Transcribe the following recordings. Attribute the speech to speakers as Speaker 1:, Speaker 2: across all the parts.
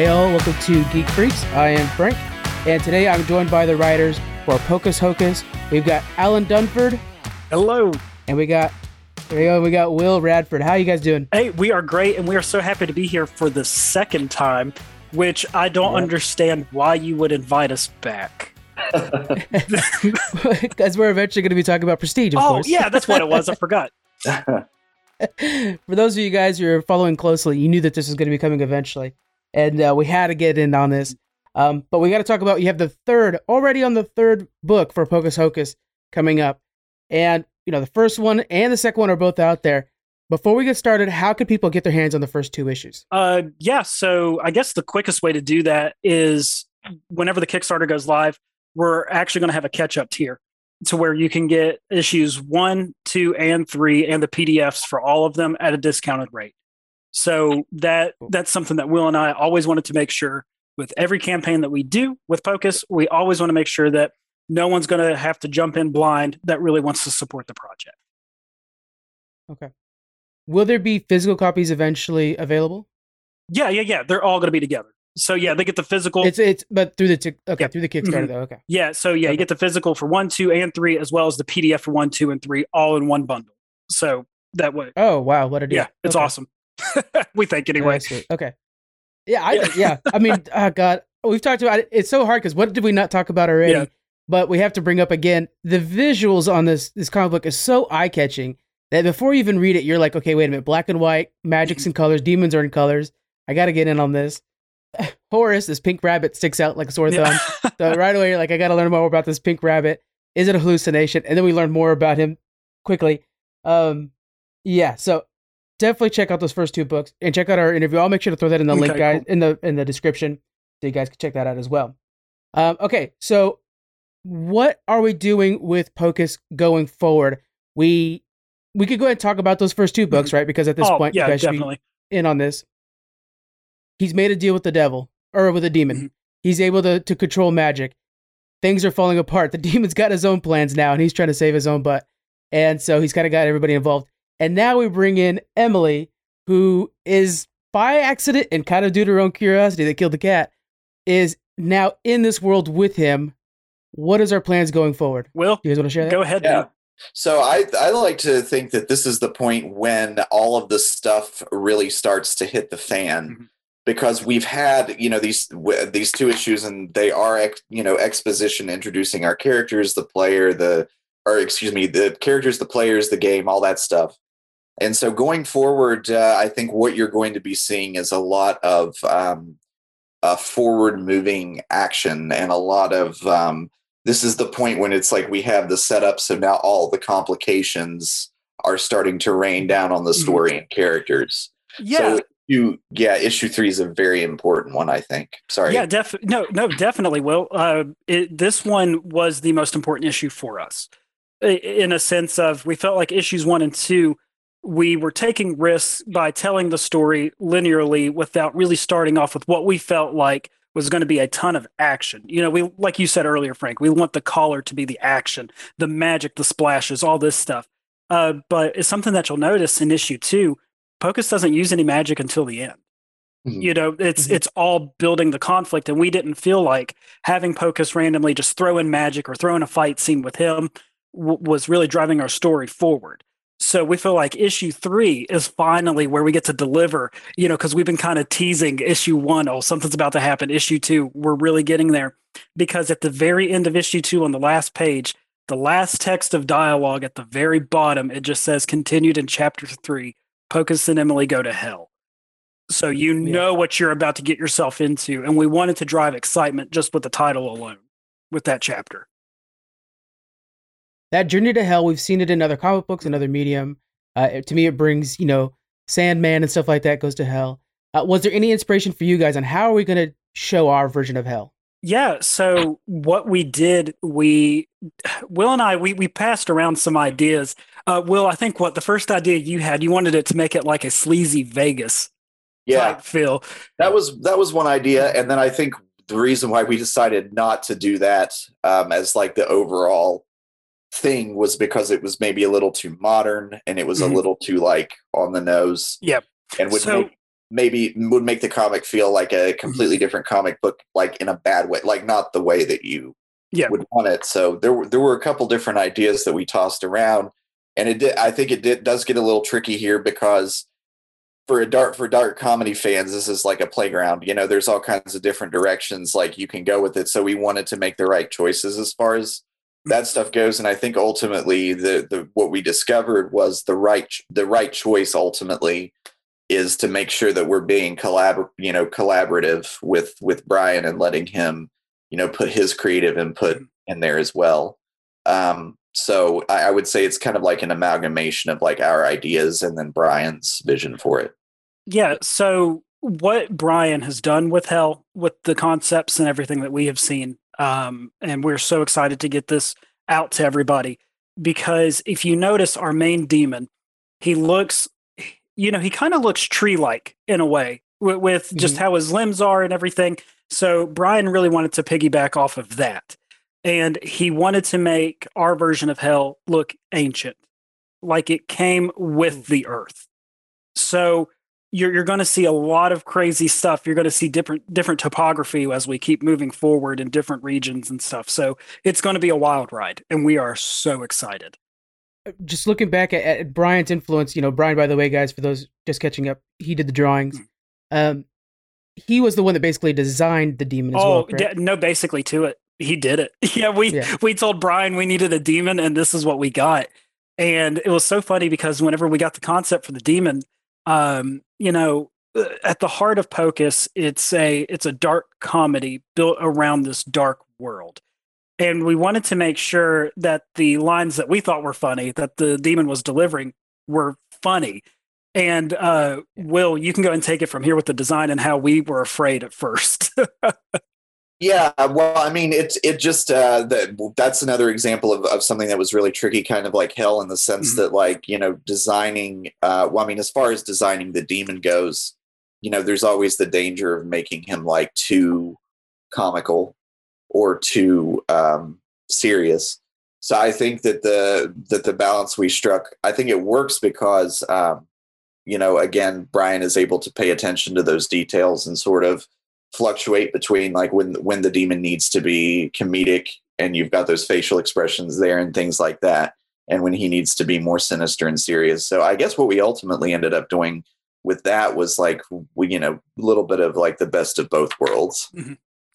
Speaker 1: Hey all, welcome to Geek Freaks. I am Frank, and today I'm joined by the writers for Pocus Hocus. We've got Alan Dunford,
Speaker 2: Hello.
Speaker 1: and we got there you go, we got Will Radford. How are you guys doing?
Speaker 2: Hey, we are great, and we are so happy to be here for the second time, which I don't
Speaker 1: Yep.
Speaker 2: understand why you would invite us back.
Speaker 1: Because we're eventually going to be talking about Prestige,
Speaker 2: oh,
Speaker 1: course.
Speaker 2: yeah, that's what it was. I forgot.
Speaker 1: For those of you guys who are following closely, you knew that this was going to be coming eventually, and uh, we had to get in on this. Um, but we got to talk about you have the third already on the third book for Pocus Hocus coming up, and you know the first one and the second one are both out there. Before we get started, how can people get their hands on the first two issues?
Speaker 2: Uh, yeah, so I guess the quickest way to do that is whenever the Kickstarter goes live, we're actually going to have a catch up tier to where you can get issues one, two, and three, and the PDFs for all of them at a discounted rate. So that that's something that Will and I always wanted to make sure with every campaign that we do with Pocus, we always want to make sure that no one's going to have to jump in blind that really wants to support the project. Okay.
Speaker 1: Will there be physical copies eventually available?
Speaker 2: Yeah, yeah, yeah. They're all going to be together. So yeah, they get the physical.
Speaker 1: It's it's but through the tic- okay
Speaker 2: Yep.
Speaker 1: through the Kickstarter
Speaker 2: Mhm.
Speaker 1: though. Okay,
Speaker 2: Yeah, so yeah,
Speaker 1: Okay.
Speaker 2: you get the physical for one, two, and three, as well as the PDF for one, two, and three, all in one bundle. So that way,
Speaker 1: oh wow, what a deal!
Speaker 2: yeah, it's
Speaker 1: Okay.
Speaker 2: awesome. we think anyway.
Speaker 1: sweet. Okay. Yeah, I
Speaker 2: Yeah.
Speaker 1: yeah. I mean, oh god, we've talked about it. It's so hard because what did we not talk about already?
Speaker 2: Yeah.
Speaker 1: But we have to bring up again the visuals on this this comic book is so eye catching that before you even read it, you're like, okay, wait a minute, black and white, magic's in colors, demons are in colors. I got to get in on this. Horace, this pink rabbit, sticks out like a sore thumb.
Speaker 2: Yeah.
Speaker 1: So right away, you're like, I got to learn more about this pink rabbit. Is it a hallucination? And then we learn more about him quickly. Um, yeah. So definitely check out those first two books and check out our interview. I'll make sure to throw that in the link,
Speaker 2: Okay,
Speaker 1: guys, in the in the description, so you guys can check that out as well. Um, okay. So what are we doing with Pocus going forward? We we could go ahead and talk about those first two books, right? Because at this
Speaker 2: oh,
Speaker 1: point,
Speaker 2: yeah,
Speaker 1: you guys should be
Speaker 2: definitely.
Speaker 1: in on this. He's made a deal with the devil or with a demon.
Speaker 2: Mhm.
Speaker 1: He's able to to control magic. Things are falling apart. The demon's got his own plans now, and he's trying to save his own butt. And so he's kind of got everybody involved. And now we bring in Emily, who is by accident and kind of due to her own curiosity that killed the cat, is now in this world with him. What is our plans going forward?
Speaker 2: Will,
Speaker 1: You guys want to share that?
Speaker 2: go ahead.
Speaker 3: Yeah.
Speaker 2: man.
Speaker 3: So I I like to think that this is the point when all of this stuff really starts to hit the fan
Speaker 2: Mhm.
Speaker 3: because we've had you know these w- these two issues and they are ex, you know exposition introducing our characters, the player, the or excuse me, the characters, the players, the game, all that stuff. And so going forward, uh, I think what you're going to be seeing is a lot of um, uh, forward moving action and a lot of um, this is the point when it's like we have the setup so now all the complications are starting to rain down on the
Speaker 2: Mhm.
Speaker 3: story and characters
Speaker 2: Yeah,
Speaker 3: so you yeah issue three is a very important one i think sorry
Speaker 2: yeah, def- no, no, definitely. Will uh, it, this one was the most important issue for us, in a sense of we felt like issues one and two, we were taking risks by telling the story linearly without really starting off with what we felt like was going to be a ton of action. You know, we like you said earlier, Frank, we want the collar to be the action, the magic, the splashes, all this stuff. Uh, but it's something that you'll notice in issue two. Pocus doesn't use any magic until the end
Speaker 3: Mhm.
Speaker 2: you know it's
Speaker 1: Mhm.
Speaker 2: it's all building the conflict and we didn't feel like having pocus randomly just throw in magic or throw in a fight scene with him w- was really driving our story forward so we feel like issue three is finally where we get to deliver you know because we've been kind of teasing issue one oh something's about to happen. Issue two we're really getting there. Because at the very end of issue two on the last page the last text of dialogue at the very bottom it just says continued in chapter three pocus and emily go to hell. So you mm,
Speaker 1: Yeah.
Speaker 2: know what you're about to get yourself into and we wanted to drive excitement just with the title alone with that chapter
Speaker 1: that journey to hell we've seen it in other comic books and other medium. Uh, to me it brings you know sandman and stuff like that goes to hell. Uh, was there any inspiration for you guys on how are we going to show our version of hell?
Speaker 2: Yeah so what we did we will and i we, we passed around some ideas. Uh, will i think what the first idea you had you wanted it to make it like a sleazy vegas
Speaker 3: yeah.
Speaker 2: type feel.
Speaker 3: That was that was one idea and then i think the reason why we decided not to do that um, as like the overall thing was because it was maybe a little too modern and it was
Speaker 2: Mhm.
Speaker 3: a little too like on the nose
Speaker 2: Yep.
Speaker 3: and would
Speaker 2: So-
Speaker 3: make maybe would make the comic feel like a completely different comic book, like in a bad way, like not the way that you
Speaker 2: Yeah.
Speaker 3: would want it. So there were there were a couple different ideas that we tossed around, and it did. I think it did does get a little tricky here because for a dark for dark comedy fans, this is like a playground. You know, there's all kinds of different directions like you can go with it. So we wanted to make the right choices as far as that stuff goes and i think ultimately the the what we discovered was the right the right choice ultimately is to make sure that we're being collabor you know collaborative with with brian and letting him you know put his creative input in there as well um so I, I would say it's kind of like an amalgamation of like our ideas and then brian's vision for it
Speaker 2: Yeah. So what Brian has done with Hell, with the concepts and everything that we have seen, um, and we're so excited to get this out to everybody because if you notice our main demon, he looks, you know, he kind of looks tree-like in a way with, with just
Speaker 1: Mhm.
Speaker 2: how his limbs are and everything. So Brian really wanted to piggyback off of that, and he wanted to make our version of Hell look ancient, like it came with the earth. So you're you're going to see a lot of crazy stuff. You're going to see different different topography as we keep moving forward in different regions and stuff. So it's going to be a wild ride, and we are so excited.
Speaker 1: just looking back at, at Brian's influence, you know, Brian, by the way, guys, for those just catching up, he did the drawings.
Speaker 2: Mm.
Speaker 1: Um, he was the one that basically designed the demon as well.
Speaker 2: oh,
Speaker 1: correct?
Speaker 2: d- no, basically to it, he did it. Yeah, we
Speaker 1: Yeah.
Speaker 2: we told Brian we needed a demon, and this is what we got. And it was so funny because whenever we got the concept for the demon, um, you know, uh, at the heart of Pocus, it's a it's a dark comedy built around this dark world. And we wanted to make sure that the lines that we thought were funny, that the demon was delivering, were funny. And uh, Will, you can go and take it from here with the design and how we were afraid at first.
Speaker 3: Yeah, well, I mean, it's it just uh, that that's another example of, of something that was really tricky, kind of like hell, in the sense
Speaker 2: Mhm.
Speaker 3: that, like, you know, designing. Uh, well, I mean, as far as designing the demon goes, you know, there's always the danger of making him like too comical or too um, serious. So I think that the that the balance we struck, I think it works because, um, you know, again, Brian is able to pay attention to those details and sort of fluctuate between like when when the demon needs to be comedic and you've got those facial expressions there and things like that and when he needs to be more sinister and serious so i guess what we ultimately ended up doing with that was like we you know a little bit of like the best of both worlds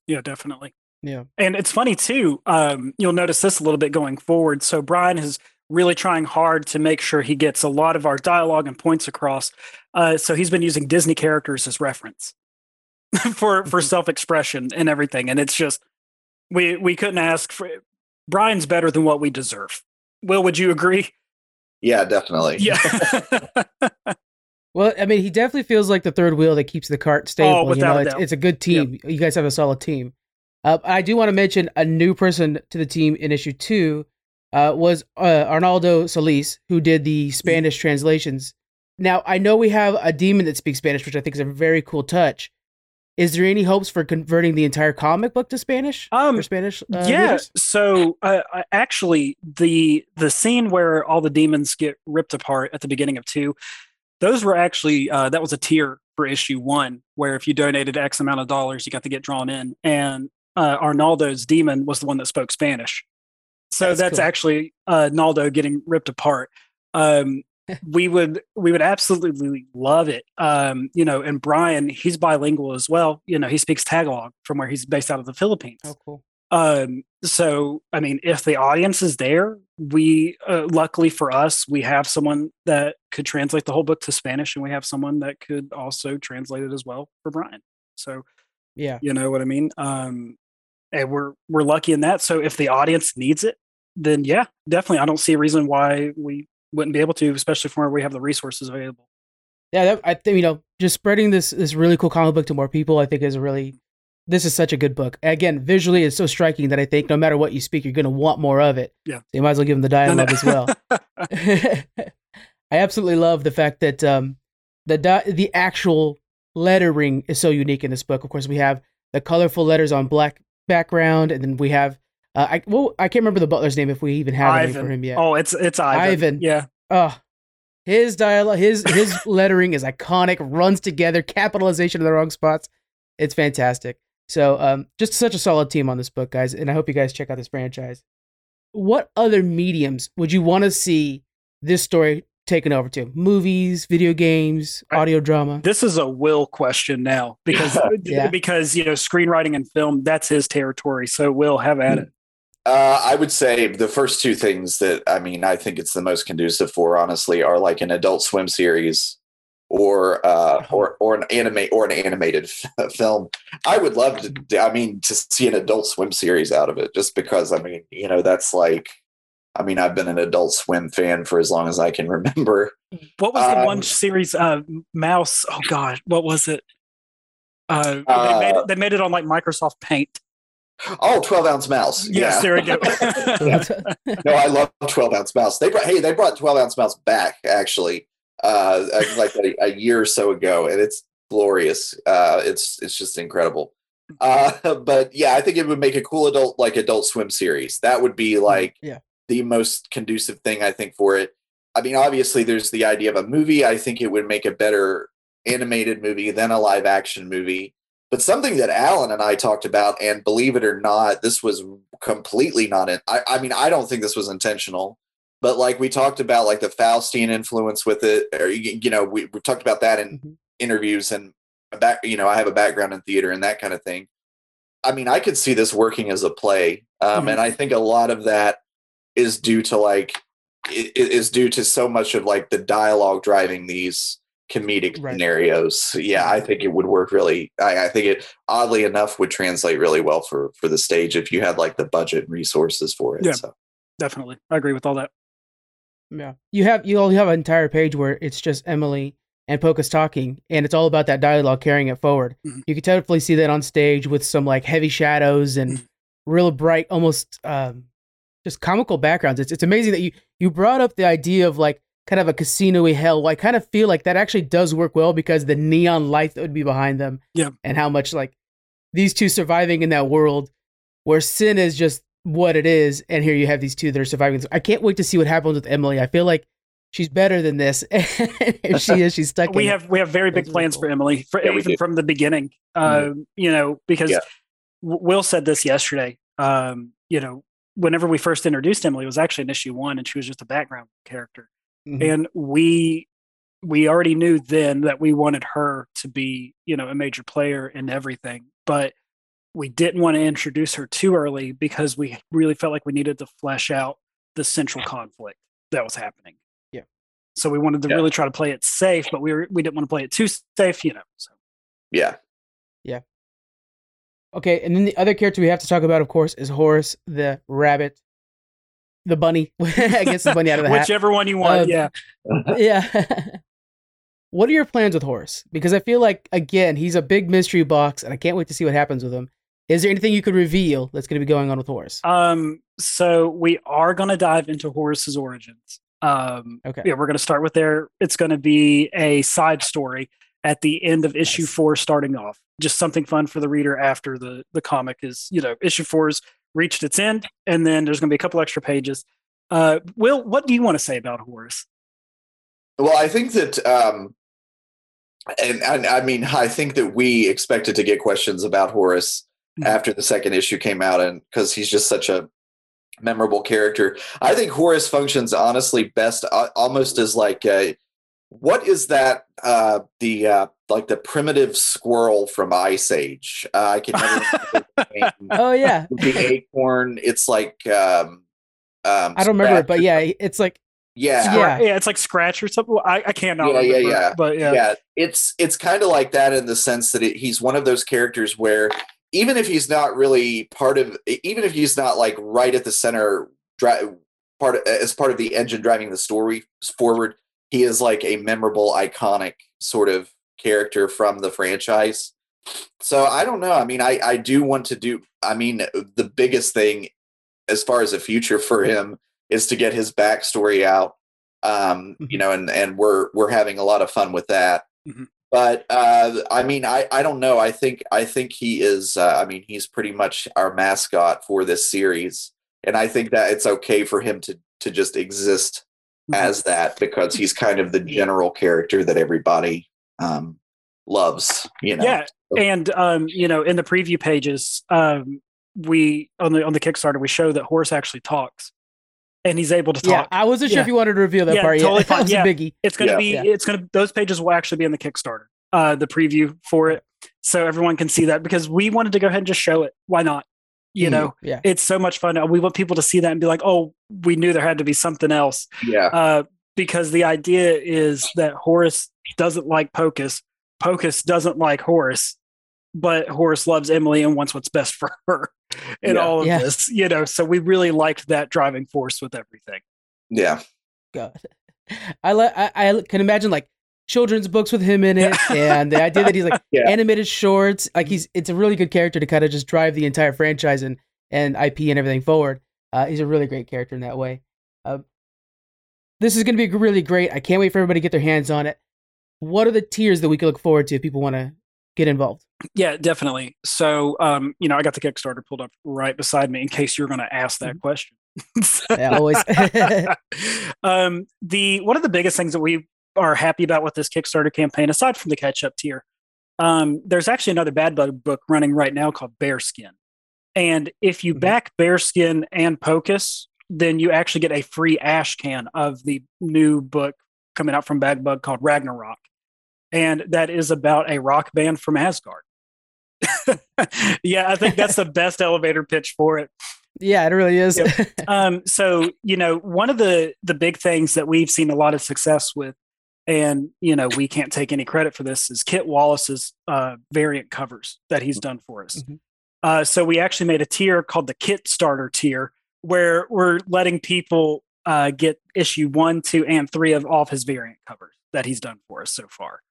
Speaker 2: yeah, definitely.
Speaker 1: Yeah.
Speaker 2: And it's funny too. Um, you'll notice this a little bit going forward. So Brian is really trying hard to make sure he gets a lot of our dialogue and points across. Uh, so he's been using Disney characters as reference for for
Speaker 1: Mhm.
Speaker 2: self expression and everything. And it's just we we couldn't ask for. Brian's better than what we deserve. Will, would you agree?
Speaker 3: yeah definitely
Speaker 2: Yeah.
Speaker 1: Well, I mean, he definitely feels like the third wheel that keeps the cart stable. you
Speaker 2: Oh, without
Speaker 1: know,
Speaker 2: a
Speaker 1: it's,
Speaker 2: doubt.
Speaker 1: it's a good team. You guys have a solid team. Uh, I do want to mention a new person to the team in issue two uh, was uh, Arnaldo Solis, who did the Spanish translations. Now, I know we have a demon that speaks Spanish, which I think is a very cool touch. Is there any hopes for converting the entire comic book to Spanish?
Speaker 2: Um,
Speaker 1: for Spanish? Uh,
Speaker 2: yeah.
Speaker 1: readers?
Speaker 2: So uh, actually, the the scene where all the demons get ripped apart at the beginning of two, those were actually uh, that was a tier for issue one, where if you donated X amount of dollars, you got to get drawn in, and uh, Arnaldo's demon was the one that spoke Spanish. So
Speaker 1: That's
Speaker 2: that's,
Speaker 1: cool.
Speaker 2: actually uh, Naldo getting ripped apart. Um, we would we would absolutely love it. Um, you know, and Brian, he's bilingual as well. You know, he speaks Tagalog from where he's based out of the Philippines.
Speaker 1: Oh, cool.
Speaker 2: Um, so I mean, if the audience is there, we uh, luckily for us, we have someone that could translate the whole book to Spanish, and we have someone that could also translate it as well for Brian. So
Speaker 1: Yeah.
Speaker 2: you know what I mean. Um, and we're we're lucky in that. So if the audience needs it, then yeah, definitely. I don't see a reason why we wouldn't be able to, especially from where we have the resources available.
Speaker 1: Yeah, that, I think you know, just spreading this this really cool comic book to more people, I think is really this is such a good book. Again, visually, it's so striking that I think no matter what you speak, you're going to want more of it.
Speaker 2: Yeah.
Speaker 1: so you might as well give them the dialogue as well. I absolutely love the fact that um, the di- the actual lettering is so unique in this book. Of course, we have the colorful letters on black background, and then we have uh, I well I can't remember the butler's name if we even have any for him yet.
Speaker 2: Oh, it's it's Ivan.
Speaker 1: Ivan.
Speaker 2: Yeah.
Speaker 1: Oh, His dialogue, his his lettering is iconic, runs together, capitalization in the wrong spots. It's fantastic. So, um, just such a solid team on this book, guys, and I hope you guys check out this franchise. What other mediums would you want to see this story taken over to? Movies, video games, audio drama.
Speaker 2: This is a Will question now because
Speaker 1: Yeah.
Speaker 2: because you know screenwriting and film that's his territory. So Will have at it.
Speaker 3: Uh, I would say the first two things that I mean I think it's the most conducive for, honestly, are like an Adult Swim series or uh, or or an anime or an animated film. I would love to. I mean, to see an Adult Swim series out of it, just because I mean, you know, that's like. I mean, I've been an Adult Swim fan for as long as I can remember.
Speaker 2: What was the
Speaker 3: Um,
Speaker 2: one series? Uh, Mouse. Oh God, what was it? Uh,
Speaker 3: Uh,
Speaker 2: they made it. They made it on like Microsoft Paint.
Speaker 3: Oh, 12 ounce mouse.
Speaker 2: Yes,
Speaker 3: yeah.
Speaker 2: there we go.
Speaker 3: no, I love 12 ounce mouse. They brought, hey, they brought 12 ounce mouse back actually, uh, like a, a year or so ago, and it's glorious. Uh, it's it's just incredible. Uh, but yeah, I think it would make a cool adult like adult swim series. That would be like
Speaker 1: yeah.
Speaker 3: the most conducive thing I think for it. I mean, obviously, there's the idea of a movie. I think it would make a better animated movie than a live action movie. But something that Alan and I talked about, and believe it or not, this was completely not in. I, I mean, I don't think this was intentional, but like we talked about, like the Faustian influence with it, or you know, we we talked about that in
Speaker 1: Mhm.
Speaker 3: interviews and back. You know, I have a background in theater and that kind of thing. I mean, I could see this working as a play, um,
Speaker 2: Mhm.
Speaker 3: and I think a lot of that is due to like is due to so much of like the dialogue driving these comedic
Speaker 1: Right.
Speaker 3: scenarios. Yeah, I think it would work really. I, I think it oddly enough would translate really well for for the stage if you had like the budget and resources for it.
Speaker 2: Yeah.
Speaker 3: So
Speaker 2: Definitely, I agree with all that.
Speaker 1: Yeah. You have you all have an entire page where it's just Emily and Pocus talking, and it's all about that dialogue carrying it forward.
Speaker 2: Mhm.
Speaker 1: You could definitely see that on stage with some like heavy shadows and
Speaker 2: Mhm.
Speaker 1: real bright, almost um, just comical backgrounds. It's it's amazing that you you brought up the idea of like kind of a casino-y hell. I kind of feel like that actually does work well because the neon light that would be behind them,
Speaker 2: Yeah.
Speaker 1: and how much like these two surviving in that world where sin is just what it is, and here you have these two that are surviving. I can't wait to see what happens with Emily. I feel like she's better than this. if she is, she's stuck.
Speaker 2: we
Speaker 1: in it.
Speaker 2: have we have very big plans for Emily, for,
Speaker 3: Yeah,
Speaker 2: even from the beginning. Um, you know, because
Speaker 3: Yeah.
Speaker 2: Will said this yesterday. Um, you know, whenever we first introduced Emily, it was actually in issue one, and she was just a background character.
Speaker 1: Mhm.
Speaker 2: And we we already knew then that we wanted her to be, you know, a major player in everything, but we didn't want to introduce her too early because we really felt like we needed to flesh out the central conflict that was happening.
Speaker 1: Yeah.
Speaker 2: So we wanted to
Speaker 3: Yeah.
Speaker 2: really try to play it safe, but we were we didn't want to play it too safe, you know. So
Speaker 3: Yeah.
Speaker 1: yeah, Okay, and then the other character we have to talk about, of course, is Horace the rabbit, the bunny. I guess the bunny out of the hat.
Speaker 2: whichever one you want,
Speaker 1: Uh,
Speaker 2: yeah.
Speaker 1: yeah. what are your plans with Horace? Because I feel like again he's a big mystery box, and I can't wait to see what happens with him. Is there anything you could reveal that's going to be going on with Horace?
Speaker 2: Um, so we are going to dive into Horace's origins. Um,
Speaker 1: Okay.
Speaker 2: yeah, we're going to start with there. It's going to be a side story at the end of issue
Speaker 1: Nice.
Speaker 2: four, starting off. Just something fun for the reader after the the comic is, you know, issue four's reached its end, and then there's going to be a couple extra pages. Uh, Will, what do you want to say about Horace?
Speaker 3: Well, I think that, um, and, and I mean, I think that we expected to get questions about Horace
Speaker 2: Mhm.
Speaker 3: after the second issue came out, and because he's just such a memorable character, I think Horace functions honestly best, uh, almost as like a, what is that? Uh, the uh, like the primitive squirrel from Ice Age. Uh, I can never remember the name.
Speaker 1: Oh yeah,
Speaker 3: the acorn. It's like um, um,
Speaker 1: I don't remember it, but yeah, it's like
Speaker 3: yeah,
Speaker 1: Yeah.
Speaker 2: yeah, it's like Scratch or something. I, I can't not
Speaker 3: Yeah, yeah, yeah.
Speaker 2: but yeah,
Speaker 3: yeah, it's it's kind of like that in the sense that it, he's one of those characters where even if he's not really part of even if he's not like right at the center dri- part of, as part of the engine driving the story forward he is like a memorable iconic sort of character from the franchise. So i don't know. I mean i i do want to do i mean the biggest thing as far as a future for him is to get his backstory out um you
Speaker 1: Mhm.
Speaker 3: know and and we're we're having a lot of fun with that.
Speaker 2: Mhm.
Speaker 3: but uh i mean i i don't know. I think i think he is uh, i mean he's pretty much our mascot for this series. And i think that it's okay for him to to just exist as that because he's kind of the general character that everybody um, loves. You know,
Speaker 2: Yeah, and um, you know, in the preview pages, um, we on the on the Kickstarter we show that Horace actually talks, and he's able to talk.
Speaker 1: Yeah,
Speaker 2: talk.
Speaker 1: I wasn't sure
Speaker 2: Yeah.
Speaker 1: if you wanted to reveal that
Speaker 2: Yeah,
Speaker 1: part.
Speaker 2: totally
Speaker 1: yet.
Speaker 2: fine. Yeah.
Speaker 1: biggie.
Speaker 2: It's going to
Speaker 3: Yeah.
Speaker 2: be. It's going to. Those pages will actually be in the Kickstarter. Uh, the preview for it, so everyone can see that because we wanted to go ahead and just show it. Why not? You
Speaker 3: Mhm.
Speaker 2: know,
Speaker 1: Yeah.
Speaker 2: it's so much fun. We want people to see that and be like, "Oh, we knew there had to be something else."
Speaker 3: yeah,
Speaker 2: Uh, because the idea is that Horace doesn't like Pocus, Pocus doesn't like Horace, but Horace loves Emily and wants what's best for her in
Speaker 3: Yeah.
Speaker 2: all of
Speaker 1: Yeah.
Speaker 2: this. You know, so we really liked that driving force with everything.
Speaker 3: yeah,
Speaker 1: God. I, le- I I can imagine like children's books with him in it, and the idea that he's like
Speaker 3: Yeah.
Speaker 1: animated shorts. Like he's it's a really good character to kind of just drive the entire franchise and and IP and everything forward. Uh, he's a really great character in that way. Uh, this is going to be really great. I can't wait for everybody to get their hands on it. What are the tiers that we can look forward to if people want to get involved?
Speaker 2: Yeah, definitely. So, um, you know, I got the Kickstarter pulled up right beside me in case you're going to ask that question.
Speaker 1: Yeah, always.
Speaker 2: um, the one of the biggest things that we are happy about with this Kickstarter campaign, aside from the catch up tier, um, there's actually another Bad Bug book running right now called Bearskin. And if you
Speaker 1: Mhm.
Speaker 2: back Bearskin and Pocus, then you actually get a free ash can of the new book coming out from Bad Bug called Ragnarok. And that is about a rock band from Asgard. yeah, I think that's the best elevator pitch for it
Speaker 1: yeah, it really is.
Speaker 2: um, so you know, one of the the big things that we've seen a lot of success with, and you know, we can't take any credit for this, is Kit Wallace's uh, variant covers that he's done for us.
Speaker 1: Mhm.
Speaker 2: Uh, so we actually made a tier called the Kit Starter tier, where we're letting people uh, get issue one, two, and three of all of his variant covers that he's done for us so far.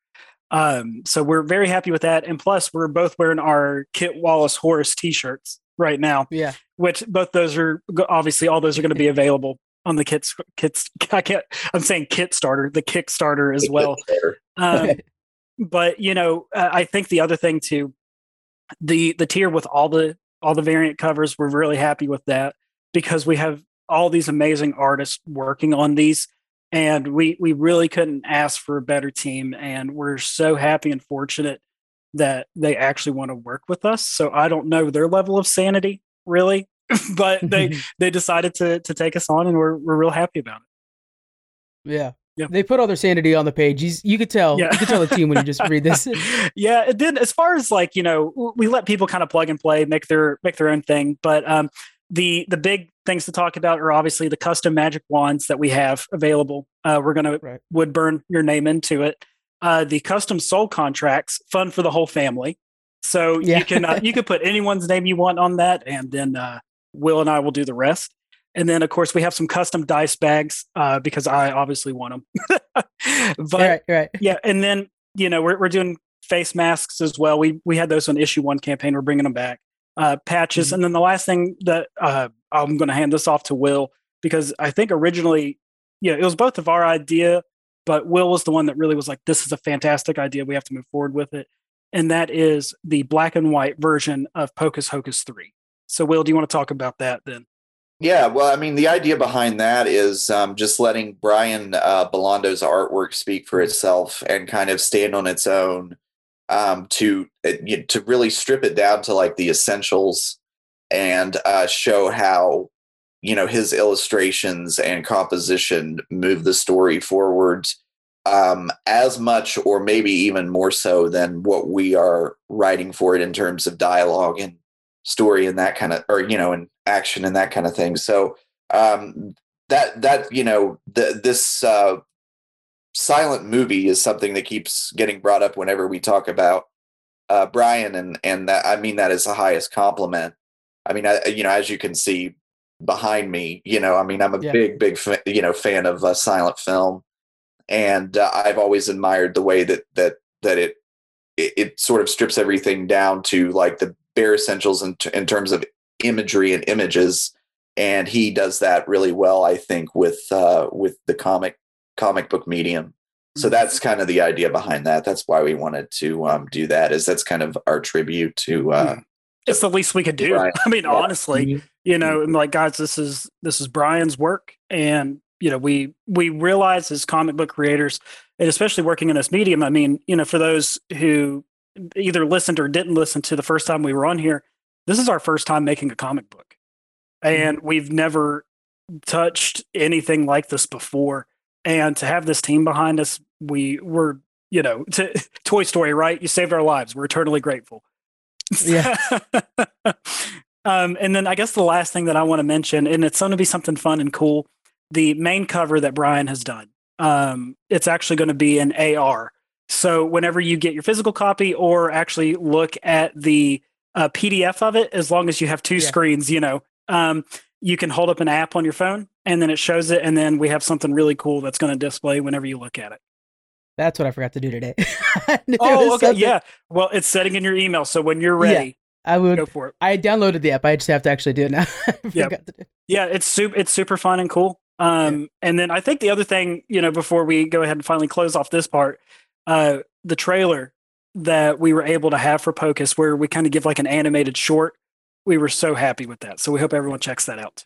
Speaker 2: Um, so we're very happy with that, and plus, we're both wearing our Kit Wallace Horace T-shirts right now
Speaker 1: yeah.
Speaker 2: which both those are obviously all those are going to be available on the kits kits I can't I'm saying kit starter the Kickstarter as well. Um, but you know uh, I think the other thing too the the tier with all the all the variant covers we're really happy with that because we have all these amazing artists working on these and we we really couldn't ask for a better team and we're so happy and fortunate that they actually want to work with us. So i don't know their level of sanity really but they they decided to to take us on and we're we're real happy about it
Speaker 1: yeah.
Speaker 2: Yeah.
Speaker 1: They put all their sanity on the page. He's, you could tell.
Speaker 2: Yeah.
Speaker 1: You could tell the team when you just read this.
Speaker 2: yeah it did as far as like you know we let people kind of plug and play make their make their own thing but um the the big things to talk about are obviously the custom magic wands that we have available uh we're gonna
Speaker 1: Right.
Speaker 2: would burn your name into it uh the custom soul contracts fun for the whole family so
Speaker 1: Yeah.
Speaker 2: you can uh, you can put anyone's name you want on that and then uh will and i will do the rest and then of course we have some custom dice bags uh because i obviously want them but
Speaker 1: right, right.
Speaker 2: yeah, and then you know we're we're doing face masks as well. We we had those on issue one campaign. We're bringing them back. Uh, patches,
Speaker 1: Mhm.
Speaker 2: and then the last thing that uh, I'm going to hand this off to Will because I think originally, yeah, it was both of our idea, but Will was the one that really was like, "This is a fantastic idea. We have to move forward with it." And that is the black and white version of Pocus Hocus three. So, Will, do you want to talk about that then?
Speaker 3: Yeah, well, I mean, the idea behind that is um, just letting Brian uh, Belando's artwork speak for itself and kind of stand on its own um, to uh, to really strip it down to like the essentials and uh, show how you know his illustrations and composition move the story forward um, as much or maybe even more so than what we are writing for it in terms of dialogue and story and that kind of or you know and action and that kind of thing. So um that that you know the, this uh silent movie is something that keeps getting brought up whenever we talk about uh brian and and that i mean that is the highest compliment. I mean I, you know as you can see behind me you know i mean i'm a
Speaker 1: Yeah.
Speaker 3: big big fa- you know fan of uh, silent film. And uh, i've always admired the way that that that it it, it sort of strips everything down to like the bare essentials in, t- in terms of imagery and images and he does that really well i think with uh with the comic comic book medium so that's kind of the idea behind that that's why we wanted to um do that is that's kind of our tribute to uh
Speaker 2: It's the least we could do.
Speaker 3: Right.
Speaker 2: I mean,
Speaker 3: Yeah.
Speaker 2: honestly, you know, and like guys, this is this is Brian's work, and you know, we we realize as comic book creators, and especially working in this medium. I mean, you know, for those who either listened or didn't listen to the first time we were on here, this is our first time making a comic book, and we've never touched anything like this before. And to have this team behind us, we were, you know, to, Toy Story, right? You saved our lives. We're eternally grateful.
Speaker 1: Yeah.
Speaker 2: um, and then I guess the last thing that I want to mention, and it's going to be something fun and cool, the main cover that Brian has done. Um, it's actually going to be an AR. So whenever you get your physical copy or actually look at the uh, PDF of it, as long as you have two
Speaker 1: Yeah.
Speaker 2: screens, you know, um, you can hold up an app on your phone and then it shows it. And then we have something really cool that's going to display whenever you look at it.
Speaker 1: That's what I forgot to do today. I knew there
Speaker 2: Oh, okay.
Speaker 1: something-
Speaker 2: Yeah. Well, it's setting in your email. So when you're
Speaker 1: Yeah.
Speaker 2: ready,
Speaker 1: I would.
Speaker 2: go for it.
Speaker 1: I downloaded the app. I just have to actually do it now. I
Speaker 2: Yep.
Speaker 1: forgot to do.
Speaker 2: Yeah, it's super it's super fun and cool. Um and then I think the other thing, you know, before we go ahead and finally close off this part, uh the trailer that we were able to have for Pocus where we kind of give like an animated short. We were so happy with that. So we hope everyone checks that out too.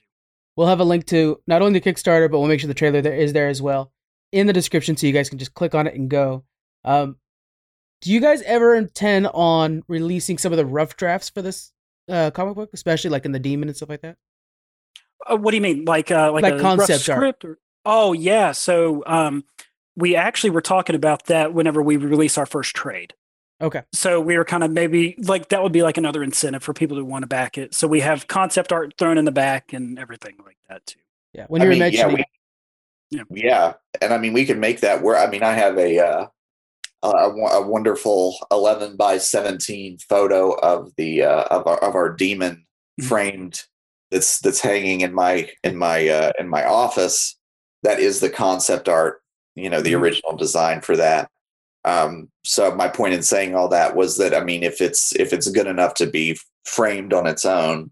Speaker 1: We'll have a link to not only the Kickstarter, but we'll make sure the trailer there is there as well in the description, so you guys can just click on it and go. Um, do you guys ever intend on releasing some of the rough drafts for this uh, comic book, especially like in the Demon and stuff like that?
Speaker 2: Uh, what do you mean? Like uh like,
Speaker 1: Like
Speaker 2: a rough
Speaker 1: concept
Speaker 2: script or Oh yeah, so um we actually were talking about that whenever we release our first trade.
Speaker 1: Okay.
Speaker 2: So we were kind of maybe like that would be like another incentive for people to want to back it. So we have concept art thrown in the back and everything like that too.
Speaker 1: Yeah. When
Speaker 3: I
Speaker 1: you were
Speaker 3: mean, yeah,
Speaker 1: mentioning,
Speaker 3: we-
Speaker 2: Yeah.
Speaker 3: Yeah, and I mean we can make that work. I mean, I have a uh, a, a wonderful eleven by seventeen photo of the uh, of our of our demon
Speaker 2: Mhm.
Speaker 3: framed that's that's hanging in my in my uh, in my office. That is the concept art, you know, the
Speaker 2: Mhm.
Speaker 3: original design for that. Um, so my point in saying all that was that I mean, if it's if it's good enough to be framed on its own,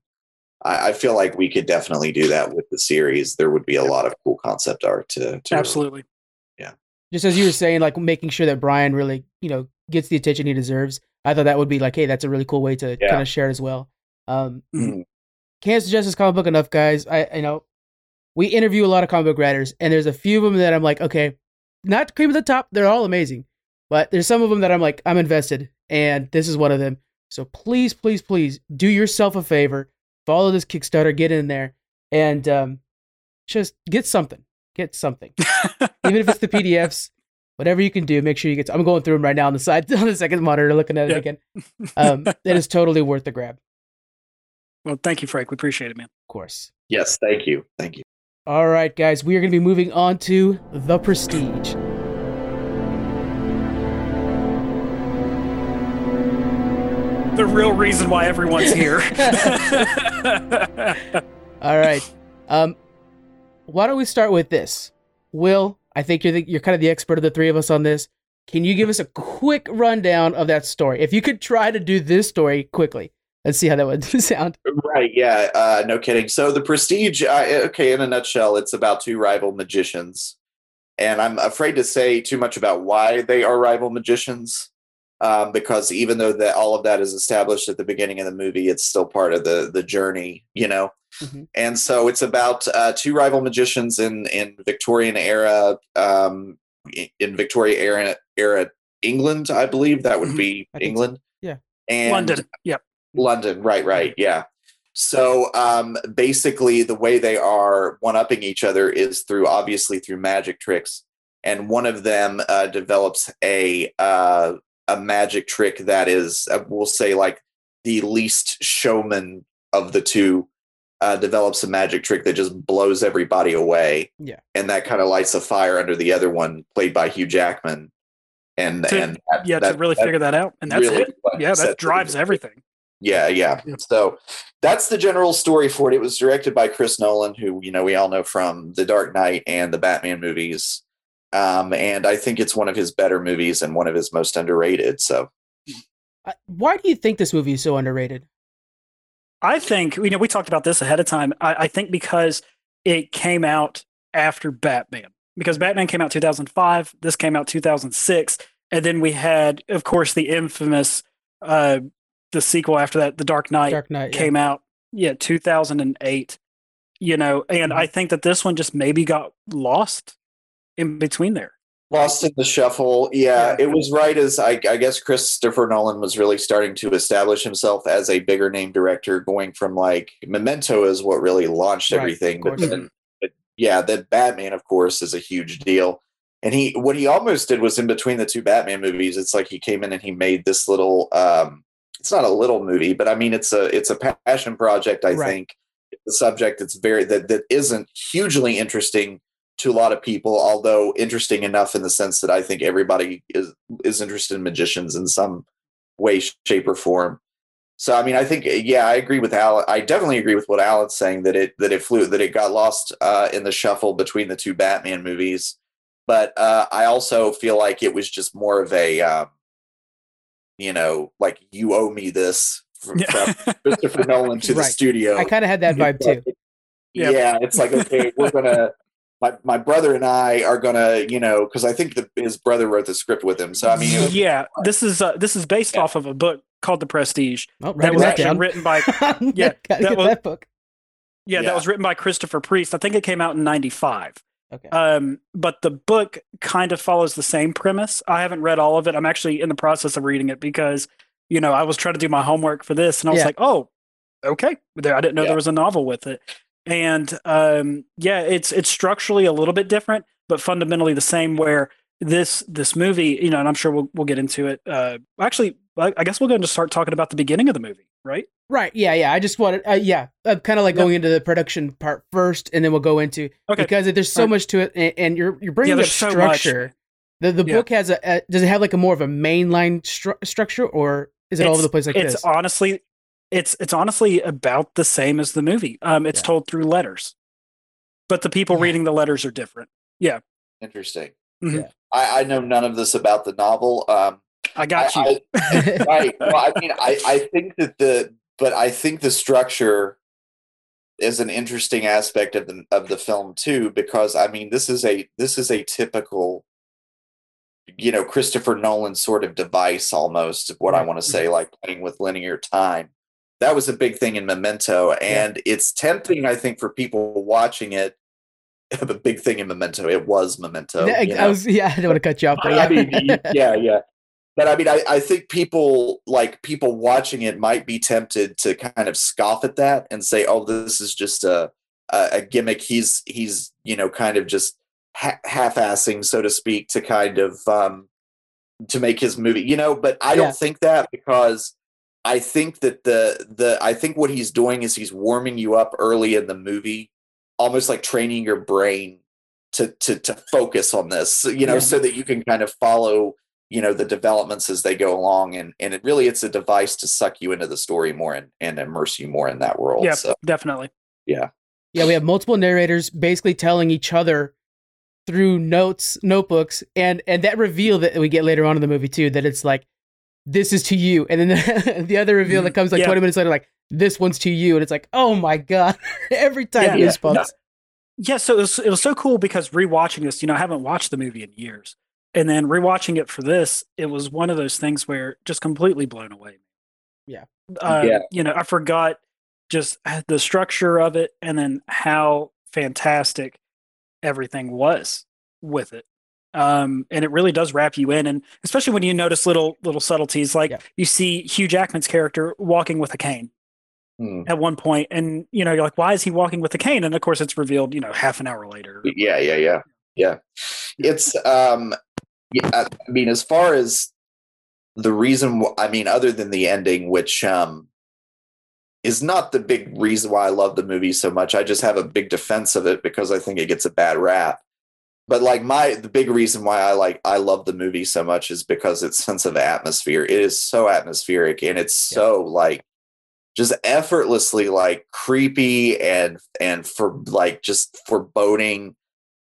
Speaker 3: I, I feel like we could definitely do that with the series. There would be a lot of cool concept art to, to
Speaker 2: Absolutely.
Speaker 1: Yeah just as you were saying, like making sure that Brian really, you know, gets the attention he deserves. I thought that would be like, hey, that's a really cool way to
Speaker 3: Yeah.
Speaker 1: kind of share it as well. Um, can't suggest this comic book enough, guys. I, you know we interview a lot of comic book writers, and there's a few of them that I'm like, okay, not cream of the top. They're all amazing, but there's some of them that I'm like, I'm invested, and this is one of them. So please, please, please do yourself a favor, follow this Kickstarter, get in there, and um, just get something. Get something, even if it's the PDFs. Whatever you can do, make sure you get. I'm going through them right now on the side on the second monitor, looking at it
Speaker 2: Yeah.
Speaker 1: again. Um, it is totally worth the grab,
Speaker 2: Well, thank you, Frank. We appreciate it, man.
Speaker 1: of course.
Speaker 3: Yes, thank you, thank you.
Speaker 1: All right, guys, we are going to be moving on to The Prestige.
Speaker 2: The real reason why everyone's here.
Speaker 1: All right. Um, why don't we start with this? Will, I think you're the, you're kind of the expert of the three of us on this. Can you give us a quick rundown of that story? If you could try to do this story quickly, let's see how that would sound.
Speaker 3: Right, yeah, uh, no kidding. So the Prestige, uh, okay, in a nutshell, it's about two rival magicians, and I'm afraid to say too much about why they are rival magicians, um, because even though that all of that is established at the beginning of the movie, it's still part of the the journey, you know.
Speaker 1: Mhm.
Speaker 3: And so it's about uh, two rival magicians in in Victorian era, um, in Victoria era era England, I believe that would
Speaker 2: Mhm.
Speaker 3: be
Speaker 1: I so.
Speaker 3: England.
Speaker 1: Yeah.
Speaker 3: and
Speaker 2: London. Yep.
Speaker 3: London, right, right, yeah. So um, basically, the way they are one upping each other is through obviously through magic tricks, and one of them uh, develops a uh, a magic trick that is, uh, we'll say, like the least showman of the two. Uh, develops a magic trick that just blows everybody away.
Speaker 1: Yeah.
Speaker 3: and that kind of lights a fire under the other one, played by Hugh Jackman. And
Speaker 2: To-
Speaker 3: and that,
Speaker 2: Yeah,
Speaker 3: that-
Speaker 2: to really
Speaker 3: that
Speaker 2: figure that out. And that's
Speaker 3: really
Speaker 2: it. Yeah, that drives everything.
Speaker 3: Yeah, yeah.
Speaker 2: Yeah.
Speaker 3: So that's the general story for it. It was directed by Chris Nolan, who you know we all know from The Dark Knight and the Batman movies. Um, and I think it's one of his better movies and one of his most underrated. So
Speaker 1: Why do you think this movie is so underrated?
Speaker 2: I think, you know, we talked about this ahead of time. I, I think because it came out after Batman, because Batman came out 2005, this came out 2006. And then we had, of course, the infamous, uh, the sequel after that, The Dark Knight,
Speaker 1: Dark Knight. yeah.
Speaker 2: came out, yeah, 2008. you know, and
Speaker 1: Mhm.
Speaker 2: I think that this one just maybe got lost in between there.
Speaker 3: Lost in the shuffle. Yeah,
Speaker 2: Yeah.
Speaker 3: it was right as I, I guess Christopher Nolan was really starting to establish himself as a bigger name director, going from like Memento is what really launched
Speaker 1: Right,
Speaker 3: everything. But then, but yeah, then Batman, of course, is a huge deal. And he, what he almost did was in between the two Batman movies, it's like he came in and he made this little. um It's not a little movie, but I mean, it's a it's a passion project. I
Speaker 1: Right.
Speaker 3: think the subject it's very that that isn't hugely interesting to a lot of people, although interesting enough in the sense that I think everybody is is interested in magicians in some way, shape, or form. So I mean, I think yeah, I agree with Alan. I definitely agree with what Alan's saying that it that it flew that it got lost uh, in the shuffle between the two Batman movies. But uh, I also feel like it was just more of a, um, you know, like you owe me this from, from Christopher Nolan to the
Speaker 1: Right.
Speaker 3: studio.
Speaker 1: I kind of had that vibe too.
Speaker 2: Yeah.
Speaker 3: Yeah, it's like okay, we're gonna. My, my brother and I are gonna, you know, because I think the, his brother wrote the script with him. So I mean, was-
Speaker 2: yeah, this is uh, this is based
Speaker 3: Yeah.
Speaker 2: off of a book called The Prestige.
Speaker 1: Oh,
Speaker 2: That was
Speaker 1: that
Speaker 2: actually
Speaker 1: down.
Speaker 2: written by
Speaker 1: yeah,
Speaker 2: yeah, that was-
Speaker 1: that book.
Speaker 2: yeah,
Speaker 3: Yeah.
Speaker 2: that was written by Christopher Priest. I think it came out in '95.
Speaker 1: Okay.
Speaker 2: Um, but the book kind of follows the same premise. I haven't read all of it. I'm actually in the process of reading it because, you know, I was trying to do my homework for this, and I was
Speaker 1: Yeah.
Speaker 2: like, oh, okay. There, I didn't know
Speaker 3: Yeah.
Speaker 2: there was a novel with it. And um, yeah, it's it's structurally a little bit different, but fundamentally the same. Where this this movie, you know, and I'm sure we'll we'll get into it. Uh, actually, I I guess we're going to start talking about the beginning of the movie, right?
Speaker 1: Right. Yeah. Yeah. I just wanted. Uh, yeah. Uh, kind of like
Speaker 2: Yep.
Speaker 1: going into the production part first, and then we'll go into
Speaker 2: Okay.
Speaker 1: because there's so
Speaker 2: Alright.
Speaker 1: much to it, and, and you're you're bringing
Speaker 2: Yeah,
Speaker 1: up
Speaker 2: there's so much.
Speaker 1: structure. The the
Speaker 2: Yeah.
Speaker 1: book has a, a does it have like a more of a mainline stru- structure, or is it all over the place like
Speaker 2: it's
Speaker 1: this?
Speaker 2: honestly it's it's honestly about the same as the movie um it's
Speaker 1: Yeah.
Speaker 2: told through letters but the people
Speaker 1: Yeah.
Speaker 2: reading the letters are different Yeah.
Speaker 3: interesting.
Speaker 2: Mhm.
Speaker 1: Yeah.
Speaker 3: I, I know none of this about the novel. Um,
Speaker 2: i got
Speaker 3: I-
Speaker 2: you
Speaker 3: I- right. Well, I mean, I, I think that the, but I think the structure is an interesting aspect of the of the film too, because I mean, this is a this is a typical, you know, Christopher Nolan sort of device almost. Of what I want to say, mm-hmm. like playing with linear time. That was a big thing in Memento, and it's tempting, I think, for people watching it. the big thing in Memento. It was Memento.
Speaker 1: Yeah,
Speaker 3: you
Speaker 1: I
Speaker 3: know?
Speaker 1: was yeah. I don't want to cut you off, but yeah.
Speaker 3: I mean, yeah, yeah. But I mean, I, I think people like people watching it might be tempted to kind of scoff at that and say, "Oh, this is just a a, gimmick." He's he's you know kind of just ha- half-assing, so to speak, to kind of um, to make his movie. You know, but I
Speaker 1: Yeah.
Speaker 3: don't think that because I think that the the I think what he's doing is he's warming you up early in the movie, almost like training your brain to to to focus on this, you know,
Speaker 1: Yeah.
Speaker 3: so that you can kind of follow you know the developments as they go along and and it really it's a device to suck you into the story more and, and immerse you more in that world
Speaker 2: yeah
Speaker 3: so
Speaker 2: definitely
Speaker 3: yeah
Speaker 1: Yeah, we have multiple narrators basically telling each other through notes, notebooks, and and that reveal that we get later on in the movie too, that it's like this is to you, and then the, the other reveal mm-hmm. that comes like
Speaker 2: Yeah.
Speaker 1: twenty minutes later, like this one's to you, and it's like oh my god, every time
Speaker 2: Yeah.
Speaker 3: Yeah.
Speaker 1: goosebumps.
Speaker 2: yeah so it was, it was so cool because rewatching this you know i haven't watched the movie in years and then rewatching it for this it was one of those things where just completely blown away
Speaker 1: Yeah.
Speaker 2: uh,
Speaker 3: Yeah.
Speaker 2: you know i forgot just the structure of it and then how fantastic everything was with it um, and it really does wrap you in and especially when you notice little little subtleties like
Speaker 1: Yeah.
Speaker 2: you see hugh jackman's character walking with a cane
Speaker 3: Hmm.
Speaker 2: at one point and you know you're like why is he walking with a cane and of course it's revealed you know half an hour later
Speaker 3: yeah yeah yeah yeah it's um yeah i mean as far as the reason i mean other than the ending which um is not the big reason why i love the movie so much i just have a big defense of it because i think it gets a bad rap. But like my the big reason why i like i love the movie so much is because its sense of atmosphere. It is so atmospheric and it's
Speaker 1: Yeah.
Speaker 3: so like just effortlessly like creepy and and for like just foreboding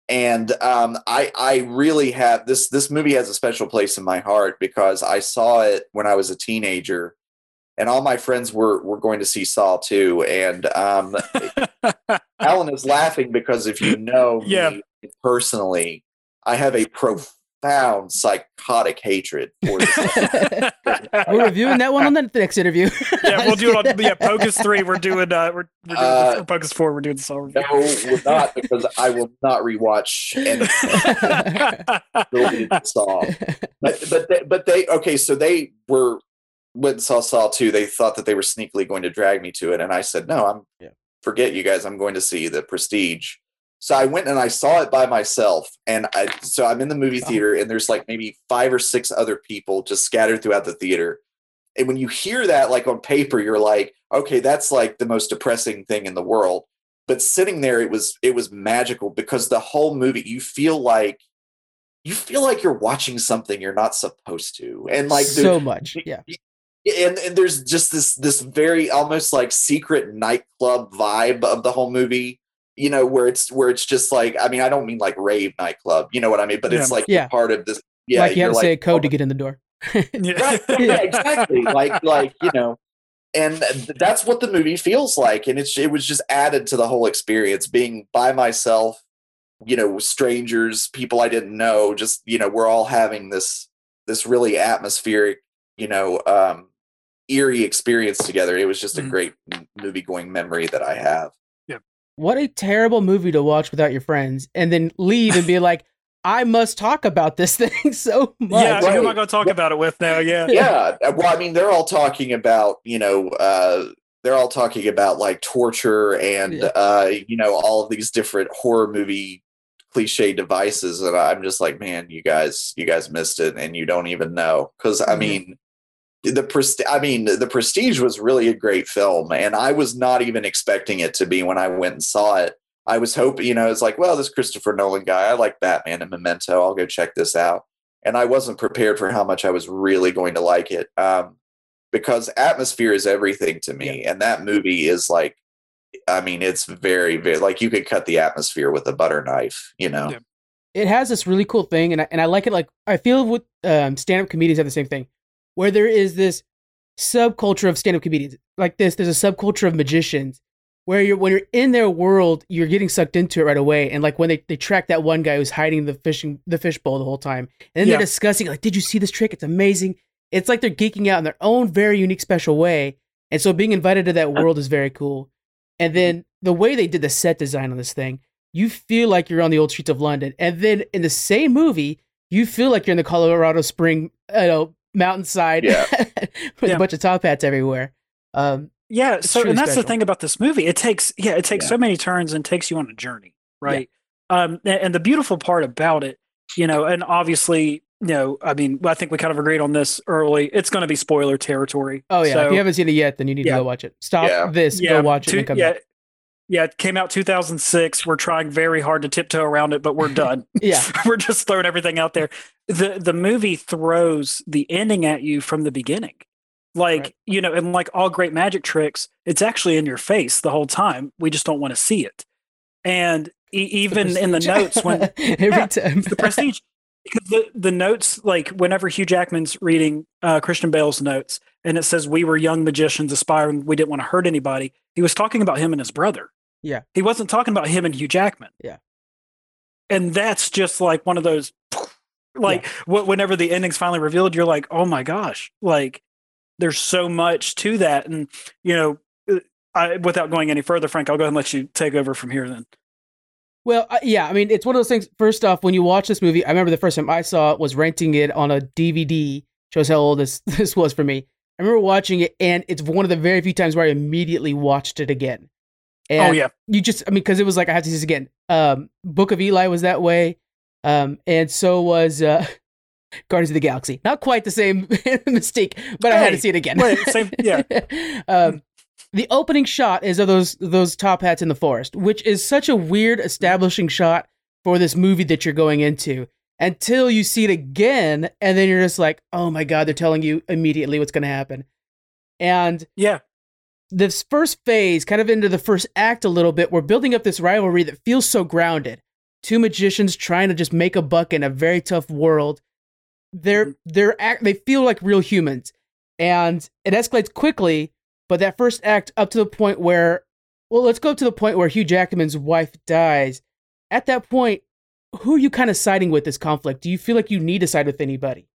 Speaker 3: and um i i really have this this movie has a special place in my heart because i saw it when i was a teenager and all my friends were were going to see saw too and um alan is laughing because if you know
Speaker 2: Yeah.
Speaker 3: me personally i have a profound psychotic hatred for this.
Speaker 1: We're reviewing that one on the next interview.
Speaker 2: yeah, we'll do it on yeah, Pocus three. We're doing uh we're, we're doing
Speaker 3: Uh,
Speaker 2: this, Pocus four, we're doing this all review.
Speaker 3: no, we're not because I will not rewatch any related to Saw. But but they, but they okay, so they were went and saw Saw two. They thought that they were sneakily going to drag me to it, and I said no. I'm
Speaker 1: Yeah.
Speaker 3: forget you guys. I'm going to see the Prestige. So I went and I saw it by myself, and I so I'm in the movie theater, and there's like maybe five or six other people just scattered throughout the theater. And when you hear that, like on paper, you're like, okay, that's like the most depressing thing in the world. But sitting there, it was it was magical because the whole movie, you feel like you feel like you're watching something you're not supposed to, and like
Speaker 1: so much. Yeah.
Speaker 3: and, and there's just this this very almost like secret nightclub vibe of the whole movie you know where it's where it's just like i mean i don't mean like rave nightclub you know what i mean but it's
Speaker 2: Yeah.
Speaker 3: like
Speaker 1: Yeah.
Speaker 3: part of this yeah
Speaker 1: like you have to say a code
Speaker 3: oh
Speaker 1: to get in the door.
Speaker 2: Yeah.
Speaker 3: right yeah exactly like like you know and that's what the movie feels like and it's it was just added to the whole experience being by myself you know strangers people i didn't know just you know we're all having this this really atmospheric you know um eerie experience together it was just a
Speaker 2: Mhm.
Speaker 3: great movie going memory that i have
Speaker 1: What a terrible movie to watch without your friends and then leave and be like, I must talk about this thing so much.
Speaker 2: yeah, who am I going to talk about it with now? Yeah,
Speaker 3: yeah well i mean they're all talking about you know uh they're all talking about like torture and
Speaker 1: Yeah.
Speaker 3: uh you know all of these different horror movie cliche devices and i'm just like man you guys you guys missed it and you don't even know because i
Speaker 1: Mhm.
Speaker 3: mean the prest- i mean the prestige was really a great film and i was not even expecting it to be when i went and saw it i was hoping you know it's like well this christopher nolan guy i like batman and memento i'll go check this out and I wasn't prepared for how much I was really going to like it. Um, because atmosphere is everything to me, and that movie is like, I mean, it's very, very like you could cut the atmosphere with a butter knife, you know.
Speaker 2: Yeah.
Speaker 1: it has this really cool thing, and I, and I like it. Like I feel with um, stand-up comedians have the same thing, where there is this subculture of stand-up comedians like this. There's a subculture of magicians where you're when you're in their world, you're getting sucked into it right away. And like when they, they track that one guy who's hiding the fishing the fishbowl the whole time, and then
Speaker 2: Yeah.
Speaker 1: they're discussing like, did you see this trick? It's amazing. It's like they're geeking out in their own very unique, special way. And so being invited to that uh world is very cool. And then mm-hmm. the way they did the set design on this thing, you feel like you're on the old streets of London. And then in the same movie, you feel like you're in the Colorado Spring, you know, mountainside
Speaker 3: Yeah.
Speaker 1: with
Speaker 2: Yeah.
Speaker 1: a bunch of top hats everywhere. Um,
Speaker 2: Yeah, so
Speaker 1: truly
Speaker 2: and that's
Speaker 1: special.
Speaker 2: the thing about this movie. It takes yeah, it takes
Speaker 3: Yeah.
Speaker 2: so many turns and takes you on a journey, right? Um a- and the beautiful part about it, you know, and obviously, you know, I mean, I think we kind of agreed on this early. It's going to be spoiler territory.
Speaker 1: oh yeah, if you haven't seen it yet, then you need
Speaker 2: Yeah.
Speaker 1: to go watch it. Stop
Speaker 3: Yeah.
Speaker 1: this, go watch it,
Speaker 2: two-
Speaker 1: and come
Speaker 2: yeah,
Speaker 1: back.
Speaker 2: yeah, it came out 2006. We're trying very hard to tiptoe around it, but we're done.
Speaker 1: Yeah.
Speaker 2: we're just throwing everything out there. The the movie throws the ending at you from the beginning. Like,
Speaker 1: Right.
Speaker 2: you know, and like all great magic tricks, it's actually in your face the whole time. We just don't want to see it. And e- even in the notes when
Speaker 1: every
Speaker 2: Yeah,
Speaker 1: time
Speaker 2: the prestige because the, the notes like whenever hugh jackman's reading uh, christian bale's notes and it says we were young magicians aspiring we didn't want to hurt anybody he was talking about him and his brother
Speaker 1: Yeah.
Speaker 2: he wasn't talking about him and hugh jackman
Speaker 1: Yeah.
Speaker 2: and that's just like one of those like wh- whenever the ending's finally revealed you're like oh my gosh like there's so much to that and you know uh, I, without going any further frank i'll go ahead and let you take over from here then
Speaker 1: Well, uh, yeah, I mean, it's one of those things. First off, when you watch this movie, I remember the first time I saw it was renting it on a DVD. Shows how old this this was for me. I remember watching it, and it's one of the very few times where I immediately watched it again. And
Speaker 2: oh yeah
Speaker 1: you just, I mean, because it was like I have to see this again. Um, Book of Eli was that way, um, and so was uh, Guardians of the Galaxy. Not quite the same mistake, but I had to see it again.
Speaker 2: wait, same- yeah.
Speaker 1: um, the opening shot is of those those top hats in the forest, which is such a weird establishing shot for this movie that you're going into. Until you see it again, and then you're just like, "Oh my god!" They're telling you immediately what's going to happen. And
Speaker 2: yeah
Speaker 1: this first phase, kind of into the first act a little bit, we're building up this rivalry that feels so grounded. Two magicians trying to just make a buck in a very tough world. They're they're act they feel like real humans, and it escalates quickly. But that first act up to the point where, well, let's go to the point where Hugh Jackman's wife dies. At that point, who are you kind of siding with this conflict? Do you feel like you need to side with anybody?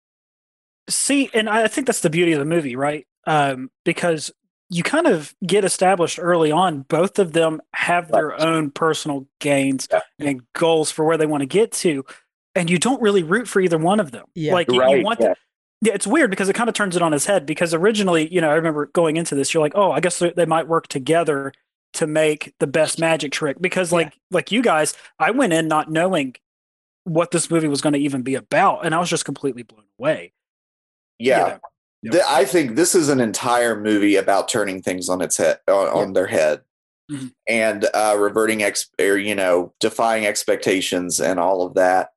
Speaker 2: See, and I think that's the beauty of the movie, right? Um, because you kind of get established early on. Both of them have their
Speaker 3: Right.
Speaker 2: own personal gains
Speaker 3: Yeah.
Speaker 2: and goals for where they want to get to, and you don't really root for either one of them.
Speaker 1: Yeah.
Speaker 2: Like you, you
Speaker 3: Right,
Speaker 2: want
Speaker 3: yeah.
Speaker 2: the, yeah, it's weird because it kind of turns it on its head. Because originally, you know, I remember going into this, you're like, oh, I guess they, they might work together to make the best magic trick. Because like like you guys, I went in not knowing what this movie was going to even be about, and I was just completely blown away.
Speaker 3: Yeah.
Speaker 2: You know?
Speaker 3: Th- I think this is an entire movie about turning things on its head, on, on their head,
Speaker 2: Mhm.
Speaker 3: and uh, reverting ex, or you know, defying expectations and all of that.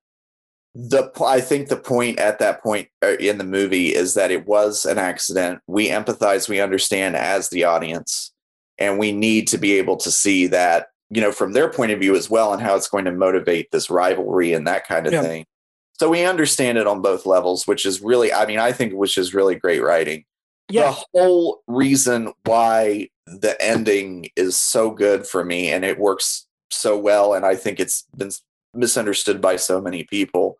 Speaker 3: The I think the point at that point uh, in the movie is that it was an accident. We empathize, we understand as the audience, and we need to be able to see that you know from their point of view as well, and how it's going to motivate this rivalry and that kind of thing. So we understand it on both levels, which is really, I mean, I think which is really great writing.
Speaker 2: Yeah.
Speaker 3: The whole reason why the ending is so good for me and it works so well, and I think it's been misunderstood by so many people,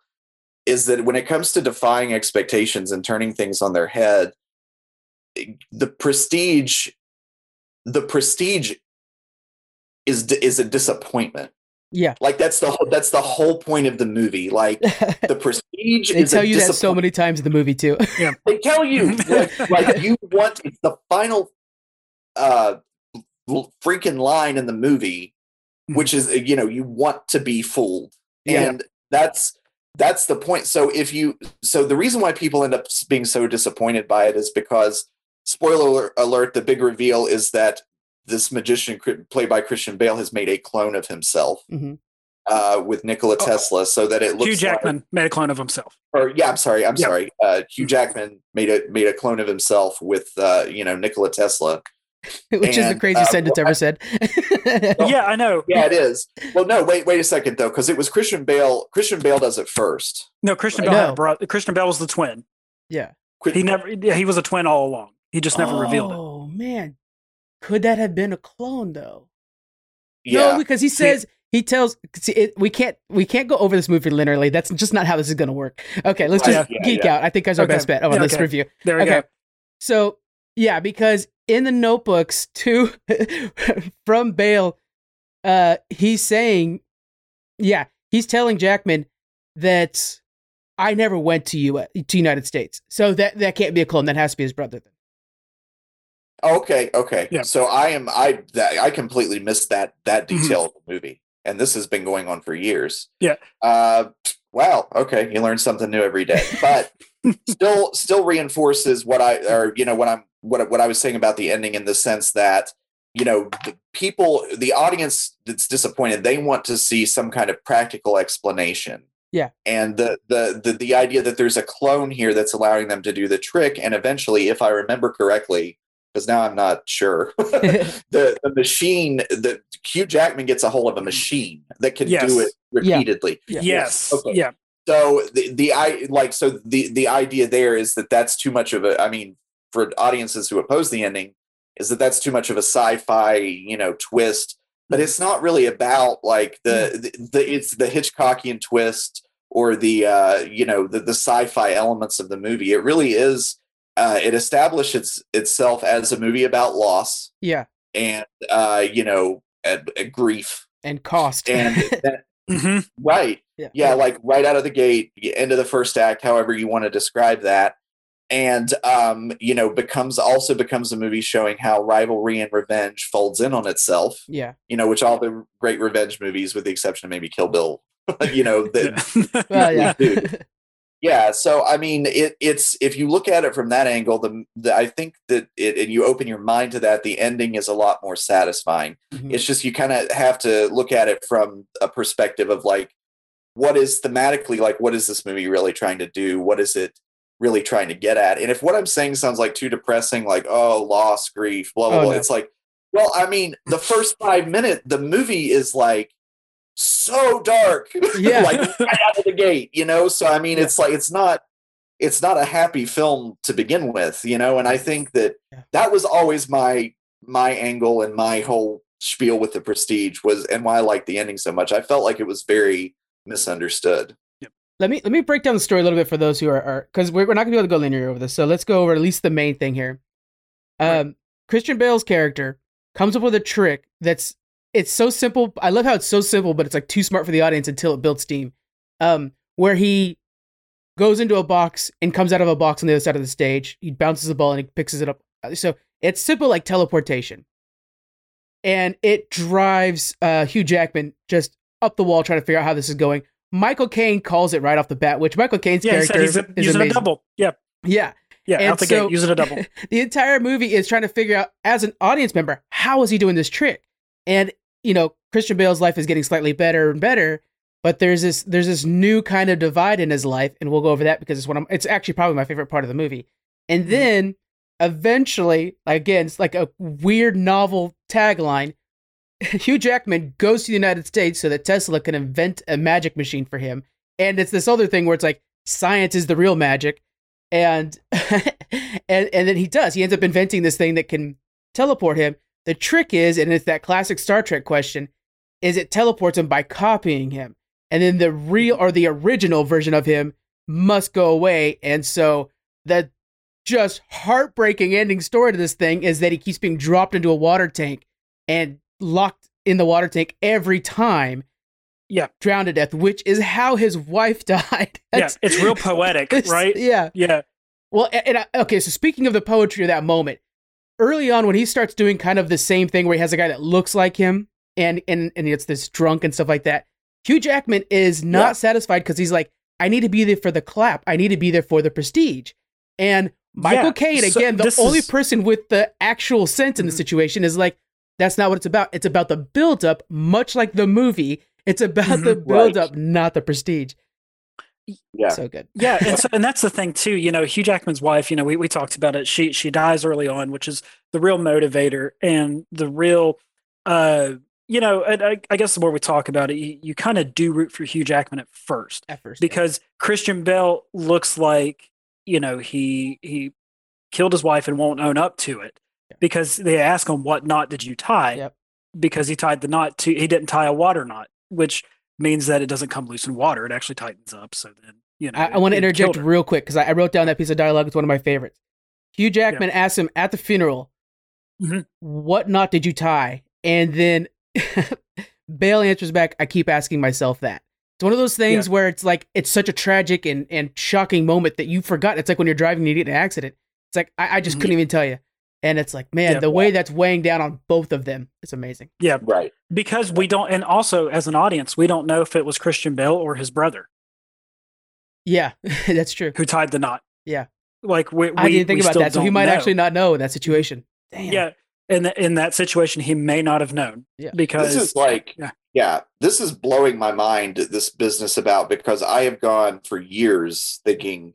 Speaker 3: is that when it comes to defying expectations and turning things on their head, eh, the prestige, the prestige is is a disappointment.
Speaker 1: Yeah.
Speaker 3: Like that's the whole, that's the whole point of the movie. Like the prestige
Speaker 1: they
Speaker 3: is
Speaker 1: tell
Speaker 3: a
Speaker 1: you that so many times in the movie too.
Speaker 3: yeah, They tell you like, like you want it's the final uh freaking line in the movie, which is you know you want to be fooled,
Speaker 1: Yeah.
Speaker 3: and that's that's the point. So if you so the reason why people end up being so disappointed by it is because spoiler alert, alert the big reveal is that this magician played by Christian Bale has made a clone of himself
Speaker 1: Mhm.
Speaker 3: uh, with Nikola
Speaker 2: Oh.
Speaker 3: Tesla, so that it looks
Speaker 2: Hugh
Speaker 3: like-
Speaker 2: Jackman made a clone of himself.
Speaker 3: or yeah, I'm sorry, I'm
Speaker 2: Yeah.
Speaker 3: sorry. Uh, Hugh Jackman made a made a clone of himself with uh, you know Nikola Tesla.
Speaker 1: Which is the craziest
Speaker 3: uh,
Speaker 1: sentence ever said.
Speaker 2: Yeah, I know.
Speaker 3: Yeah, it is. Well, no, wait, wait a second though, because it was Christian Bale. Christian Bale does it first.
Speaker 2: No, Christian
Speaker 3: No.
Speaker 2: Bale had a brother. Christian Bale was the twin.
Speaker 1: yeah.
Speaker 2: He never. Yeah, he was a twin all along. He just never revealed it.
Speaker 1: Oh man, could that have been a clone though?
Speaker 3: yeah,
Speaker 1: No, because he says he tells see, it, we can't we can't go over this movie linearly. That's just not how this is going to work. Okay, let's just
Speaker 3: Yeah,
Speaker 1: geek
Speaker 3: yeah.
Speaker 1: out. I think that's our
Speaker 2: Okay.
Speaker 1: best bet on
Speaker 2: Yeah,
Speaker 1: this review.
Speaker 2: There we
Speaker 1: Okay.
Speaker 2: go.
Speaker 1: So yeah, because in the notebooks too from Bale, uh, he's saying, yeah, he's telling Jackman that I never went to you to United States, so that that can't be a clone. That has to be his brother. Then.
Speaker 3: Okay, okay.
Speaker 2: Yeah.
Speaker 3: So I am I that I completely missed that that
Speaker 2: Mhm.
Speaker 3: detail of the movie, and this has been going on for years.
Speaker 2: Yeah.
Speaker 3: Uh, wow. Okay, you learn something new every day, but still still reinforces what I or you know what I'm what what I was saying about the ending in the sense that you know the people the audience that's disappointed they want to see some kind of practical explanation.
Speaker 1: Yeah.
Speaker 3: And the, the the the idea that there's a clone here that's allowing them to do the trick, and eventually, if I remember correctly, because now I'm not sure. the the machine, the Hugh Jackman gets a hold of a machine that can
Speaker 2: Yes.
Speaker 3: do it repeatedly.
Speaker 1: Yeah.
Speaker 2: Yes.
Speaker 3: Okay.
Speaker 2: Yeah.
Speaker 3: So the the I like so the the idea there is that that's too much of a. I mean, for audiences who oppose the ending, is that that's too much of a sci-fi you know twist. But it's not really about like the the, the it's the Hitchcockian twist or the uh, you know the the sci-fi elements of the movie. It really is. Uh, it establishes itself as a movie about loss
Speaker 1: yeah,
Speaker 3: and uh, you know uh, uh, grief.
Speaker 1: And cost.
Speaker 3: and that,
Speaker 2: hmm
Speaker 3: right.
Speaker 1: Yeah,
Speaker 3: yeah like right out of the gate end of the first act however you want to describe that. And um you know becomes also becomes a movie showing how rivalry and revenge folds in on itself.
Speaker 1: Yeah.
Speaker 3: you know which all the great revenge movies with the exception of maybe kill bill you know that
Speaker 1: Well, yeah.
Speaker 3: Dude. Yeah so i mean it, it's if you look at it from that angle the, the i think that it and you open your mind to that the ending is a lot more satisfying
Speaker 1: Mhm.
Speaker 3: it's just you kind of have to look at it from a perspective of like what is thematically like what is this movie really trying to do what is it really trying to get at and if what i'm saying sounds like too depressing like oh loss grief blah blah
Speaker 1: Oh,
Speaker 3: blah
Speaker 1: no.
Speaker 3: it's like well i mean the first five minutes the movie is like so dark
Speaker 1: Yeah.
Speaker 3: like right out of the gate you know so i mean
Speaker 1: Yeah.
Speaker 3: it's like it's not it's not a happy film to begin with you know and i think that that was always my my angle and my whole spiel with the prestige was and why i liked the ending so much i felt like it was very misunderstood.
Speaker 1: let me let me break down the story a little bit for those who are because we're, we're not gonna be able to go linear over this. So let's go over at least the main thing here. Um. Christian Bale's character comes up with a trick that's it's so simple. I love how it's so simple, but it's like too smart for the audience until it builds steam. Um, where he goes into a box and comes out of a box on the other side of the stage. He bounces the ball and he picks it up. So it's simple like teleportation, and it drives uh, Hugh Jackman just up the wall trying to figure out how this is going. Michael Caine calls it right off the bat, which Michael Caine's
Speaker 2: Yeah,
Speaker 1: character
Speaker 2: he's a,
Speaker 1: is
Speaker 2: using
Speaker 1: amazing.
Speaker 2: a double. Yeah,
Speaker 1: Yeah,
Speaker 2: yeah,
Speaker 1: And
Speaker 2: out the
Speaker 1: so-
Speaker 2: gate, using a double.
Speaker 1: the entire movie is trying to figure out as an audience member how is he doing this trick and you know christian bale's life is getting slightly better and better but there's this there's this new kind of divide in his life and we'll go over that because it's one of it's actually probably my favorite part of the movie and
Speaker 2: Mhm.
Speaker 1: then eventually again it's like a weird novel tagline hugh jackman goes to the united states so that tesla can invent a magic machine for him and it's this other thing where it's like science is the real magic and and and then he does. He ends up inventing this thing that can teleport him. The trick is, and it's that classic Star Trek question, is it teleports him by copying him, and then the real or the original version of him must go away. And so the just heartbreaking ending story to this thing is that he keeps being dropped into a water tank and locked in the water tank every time.
Speaker 2: Yeah.
Speaker 1: drowned to death, which is how his wife died.
Speaker 2: yeah, it's real poetic, right?
Speaker 1: Yeah.
Speaker 2: Yeah,
Speaker 1: Well, and I, okay, so speaking of the poetry of that moment, early on when he starts doing kind of the same thing where he has a guy that looks like him and and and it's this drunk and stuff like that. Hugh Jackman is not
Speaker 3: Yeah.
Speaker 1: satisfied because he's like, I need to be there for the clap. I need to be there for the prestige. And Michael
Speaker 2: Yeah,
Speaker 1: Caine,
Speaker 2: so
Speaker 1: again, the only
Speaker 2: is-
Speaker 1: person with the actual sense in the
Speaker 2: Mhm.
Speaker 1: situation, is like, that's not what it's about. It's about the build up, much like the movie. It's about the
Speaker 2: Mhm.
Speaker 1: build
Speaker 3: Right.
Speaker 1: not the prestige.
Speaker 3: Yeah.
Speaker 1: So good.
Speaker 2: yeah, and so and that's the thing too. You know, Hugh Jackman's wife. You know, we we talked about it. She she dies early on, which is the real motivator and the real. uh you know, and I, I guess the more we talk about it, you, you kind of do root for Hugh Jackman at first
Speaker 1: At first. yeah.
Speaker 2: because Christian Bale looks like you know he he killed his wife and won't own up to it
Speaker 1: Yeah.
Speaker 2: because they ask him what knot did you tie
Speaker 1: Yep.
Speaker 2: because he tied the knot to he didn't tie a water knot which means that it doesn't come loose in water it actually tightens up so then you know
Speaker 1: I, I want to interject real quick because I, I wrote down that piece of dialogue. It's one of my favorites. Hugh Jackman asks him at the funeral,
Speaker 2: Mhm.
Speaker 1: "What knot did you tie?" And then Bale answers back, "I keep asking myself that." It's one of those things where it's like it's such a tragic and, and shocking moment that you forgot. It's like when you're driving and you get in an accident. It's like I, I just
Speaker 2: Mhm.
Speaker 1: couldn't even tell you. And it's like, man,
Speaker 2: Yeah.
Speaker 1: the way that's weighing down on both of them is amazing. Yeah.
Speaker 3: Right.
Speaker 2: because we don't and also as an audience we don't know if it was Christian Bale or his brother
Speaker 1: Yeah, that's true.
Speaker 2: who tied the knot
Speaker 1: Yeah.
Speaker 2: like we, we
Speaker 1: I didn't think
Speaker 2: we
Speaker 1: about that, so he might
Speaker 2: know.
Speaker 1: actually not know in that situation. Damn.
Speaker 2: yeah in, th- in that situation he may not have known
Speaker 1: Yeah.
Speaker 2: because
Speaker 3: This is like,
Speaker 2: yeah.
Speaker 3: yeah. this is blowing my mind. This business about because I have gone for years thinking,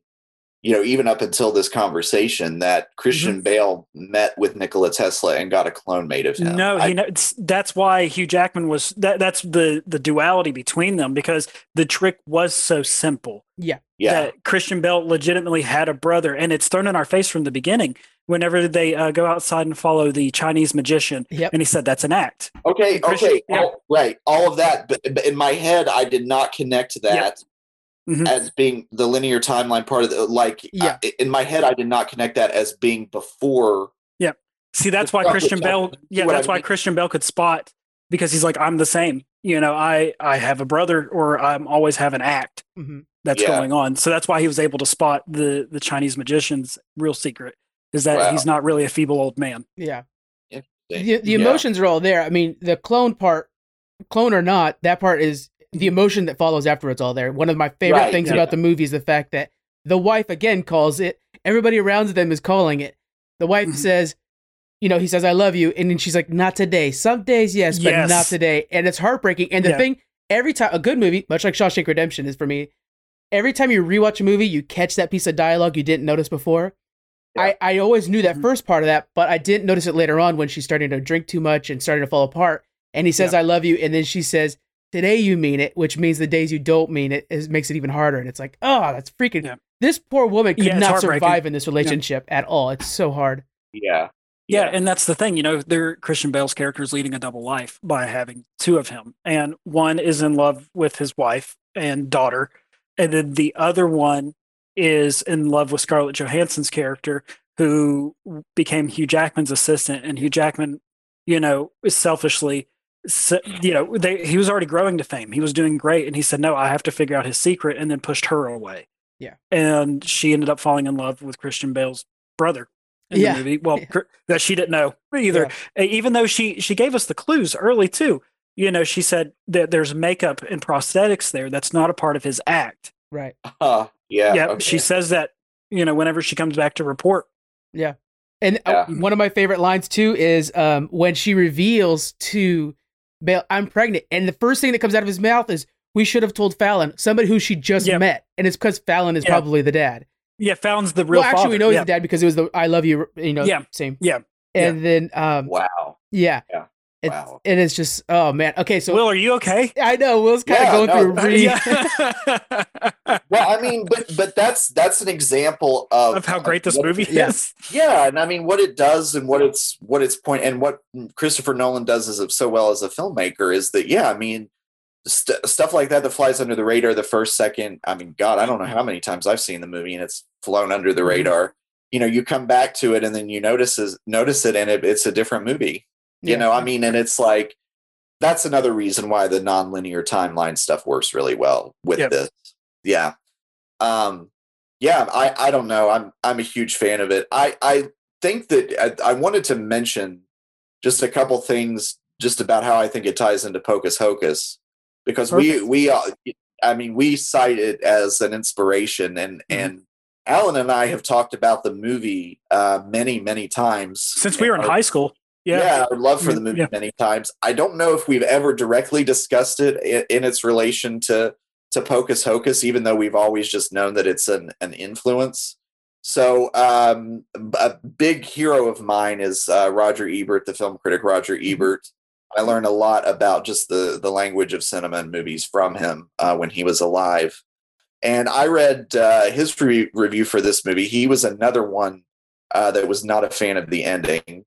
Speaker 3: you know, even up until this conversation, that Christian
Speaker 2: Mm-hmm.
Speaker 3: Bale met with Nikola Tesla and got a clone made of him.
Speaker 2: No,
Speaker 3: I-
Speaker 2: he kno- it's, that's why Hugh Jackman was that. That's the the duality between them because the trick was so simple
Speaker 1: Yeah.
Speaker 3: yeah,
Speaker 2: that Christian Bale legitimately had a brother, and it's thrown in our face from the beginning. Whenever they uh, go outside and follow the Chinese magician,
Speaker 1: Yep.
Speaker 2: and he said that's an act.
Speaker 3: Okay,
Speaker 2: Christian-
Speaker 3: okay,
Speaker 2: yeah.
Speaker 3: all- right, all of that, but, but in my head, I did not connect that
Speaker 2: Mhm.
Speaker 3: as being the linear timeline part of the like.
Speaker 1: Yeah.
Speaker 3: I- in my head, I did not connect that as being before.
Speaker 2: Yeah see, that's why Christian
Speaker 3: Bale.
Speaker 2: Yeah,
Speaker 3: what I
Speaker 2: that's why
Speaker 3: mean.
Speaker 2: Christian Bale could spot because he's like, I'm the same. You know, I I have a brother, or I'm always have an act
Speaker 1: Mhm.
Speaker 2: that's
Speaker 3: Yeah.
Speaker 2: going on. So that's why he was able to spot the the Chinese magician's real secret is that
Speaker 3: Wow.
Speaker 2: he's not really a feeble old man.
Speaker 1: Yeah. The,
Speaker 3: Yeah.
Speaker 1: the emotions are all there. I mean, the clone part, clone or not, that part is the emotion that follows afterwards all there. One of my favorite
Speaker 3: Right,
Speaker 1: things
Speaker 2: yeah.
Speaker 1: about the movie is the fact that the wife again calls it, everybody around them is calling it. The wife
Speaker 2: Mhm.
Speaker 1: says, you know, he says, I love you. And then she's like, not today. Some days, yes, but
Speaker 2: Yes.
Speaker 1: not today. And it's heartbreaking. And the
Speaker 2: Yeah.
Speaker 1: thing, every time, a good movie, much like Shawshank Redemption is for me, every time you rewatch a movie, you catch that piece of dialogue you didn't notice before. I, I always knew that
Speaker 2: Mhm.
Speaker 1: first part of that, but I didn't notice it later on when she's starting to drink too much and starting to fall apart. And he says, I love you. And then she says, Today you mean it, which means the days you don't mean it is, makes it even harder. And it's like, oh, that's freaking.
Speaker 2: Yeah.
Speaker 1: This poor woman could
Speaker 2: Yeah,
Speaker 1: not survive in this relationship at all. It's so hard.
Speaker 3: Yeah,
Speaker 2: Yeah,
Speaker 3: Yeah.
Speaker 2: and that's the thing, you know, there Christian Bale's character is leading a double life by having two of him. And one is in love with his wife and daughter, and then the other one is in love with Scarlett Johansson's character who became Hugh Jackman's assistant and Hugh Jackman, you know, is selfishly s- you know, they he was already growing to fame. He was doing great and he said, "No, I have to figure out his secret," and then pushed her away.
Speaker 1: Yeah.
Speaker 2: And she ended up falling in love with Christian Bale's brother in
Speaker 1: Yeah.
Speaker 2: the movie. Well,
Speaker 1: Yeah.
Speaker 2: that she didn't know either. Uh, Even though she she gave us the clues early too. You know, she said that there's makeup and prosthetics there. That's not a part of his act.
Speaker 1: Right.
Speaker 3: Huh. Yeah.
Speaker 2: yeah,
Speaker 3: okay.
Speaker 2: she says that. You know, whenever she comes back to report. Yeah.
Speaker 1: And uh,
Speaker 3: Yeah.
Speaker 1: one of my favorite lines too is um, when she reveals to Bale, "I'm pregnant," and the first thing that comes out of his mouth is, "We should have told Fallon, somebody who she just
Speaker 2: Yeah.
Speaker 1: met," and it's because Fallon is
Speaker 2: Yeah.
Speaker 1: probably the dad.
Speaker 2: Yeah, Fallon's the real.
Speaker 1: well, actually, we
Speaker 2: father.
Speaker 1: know he's
Speaker 2: yeah.
Speaker 1: the dad because it was the "I love you," you know,
Speaker 2: Yeah.
Speaker 1: same.
Speaker 2: Yeah.
Speaker 1: And then, um,
Speaker 3: Wow.
Speaker 1: yeah,
Speaker 3: Yeah.
Speaker 1: It's,
Speaker 3: Wow.
Speaker 1: and it's just, oh man. Okay, so
Speaker 2: Will, are you okay?
Speaker 1: I know Will's kind of going
Speaker 3: no,
Speaker 1: through re-
Speaker 2: yeah.
Speaker 3: Well, I mean, but but that's that's an example of
Speaker 2: of how great this
Speaker 3: what-
Speaker 2: movie
Speaker 1: Yeah.
Speaker 2: is.
Speaker 3: Yeah, and I mean what it does and what it's what its point and what Christopher Nolan does as a, so well as a filmmaker is that yeah, I mean st- stuff like that that flies under the radar the first second. I mean, God, I don't know how many times I've seen the movie and it's flown under the
Speaker 2: Mhm.
Speaker 3: radar. You know, you come back to it and then you notice notice it and it, it's a different movie. You
Speaker 1: Yeah.
Speaker 3: know, I mean, and it's like that's another reason why the nonlinear timeline stuff works really well with
Speaker 2: Yep.
Speaker 3: this. Yeah. Um yeah, I I don't know. I'm I'm a huge fan of it. I I think that I, I wanted to mention just a couple things just about how I think it ties into Pocus Hocus because we we uh, I mean we cite it as an inspiration and
Speaker 2: Mhm.
Speaker 3: and Alan and I have talked about the movie uh, many many times
Speaker 2: Since we were in
Speaker 3: our-
Speaker 2: high school. Yeah.
Speaker 3: yeah, our love for the movie
Speaker 2: yeah.
Speaker 3: many times. I don't know if we've ever directly discussed it in, in its relation to to Pocus Hocus, even though we've always just known that it's an an influence. So, um, a big hero of mine is uh, Roger Ebert, the film critic Roger
Speaker 2: Mm-hmm.
Speaker 3: Ebert. I learned a lot about just the the language of cinema and movies from him uh, when he was alive. And I read uh, his re- review for this movie. He was another one uh, that was not a fan of the ending.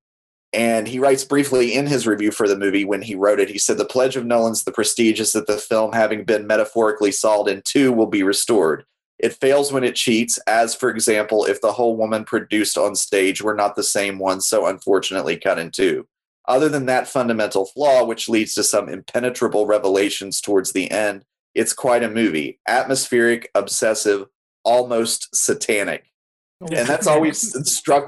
Speaker 3: And he writes briefly in his review for the movie when he wrote it, he said, The pledge of Nolan's The Prestige is that the film, having been metaphorically solved in two, will be restored. It fails when it cheats, as, for example, if the whole woman produced on stage were not the same one so unfortunately cut in two. Other than that fundamental flaw, which leads to some impenetrable revelations towards the end, it's quite a movie. Atmospheric, obsessive, almost satanic. And that's always struck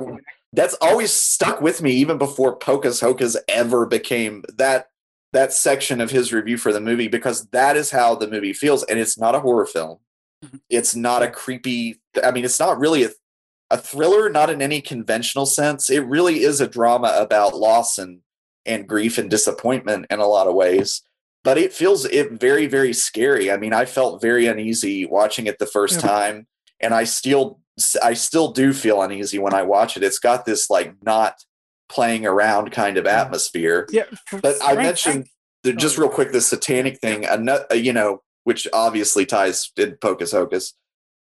Speaker 3: that's always stuck with me even before Pocus Hocus ever became that that section of his review for the movie because that is how the movie feels and it's not a horror film.
Speaker 2: Mhm.
Speaker 3: It's not a creepy I mean it's not really a a thriller not in any conventional sense. It really is a drama about loss and and grief and disappointment in a lot of ways. But it feels it very very scary. I mean, I felt very uneasy watching it the first
Speaker 2: Yeah.
Speaker 3: time and I still I still do feel uneasy when I watch it. It's got this like not playing around kind of atmosphere.
Speaker 2: Yeah.
Speaker 3: But I mentioned the, just real quick the satanic thing, ano- uh, you know, which obviously ties in Pocus Hocus.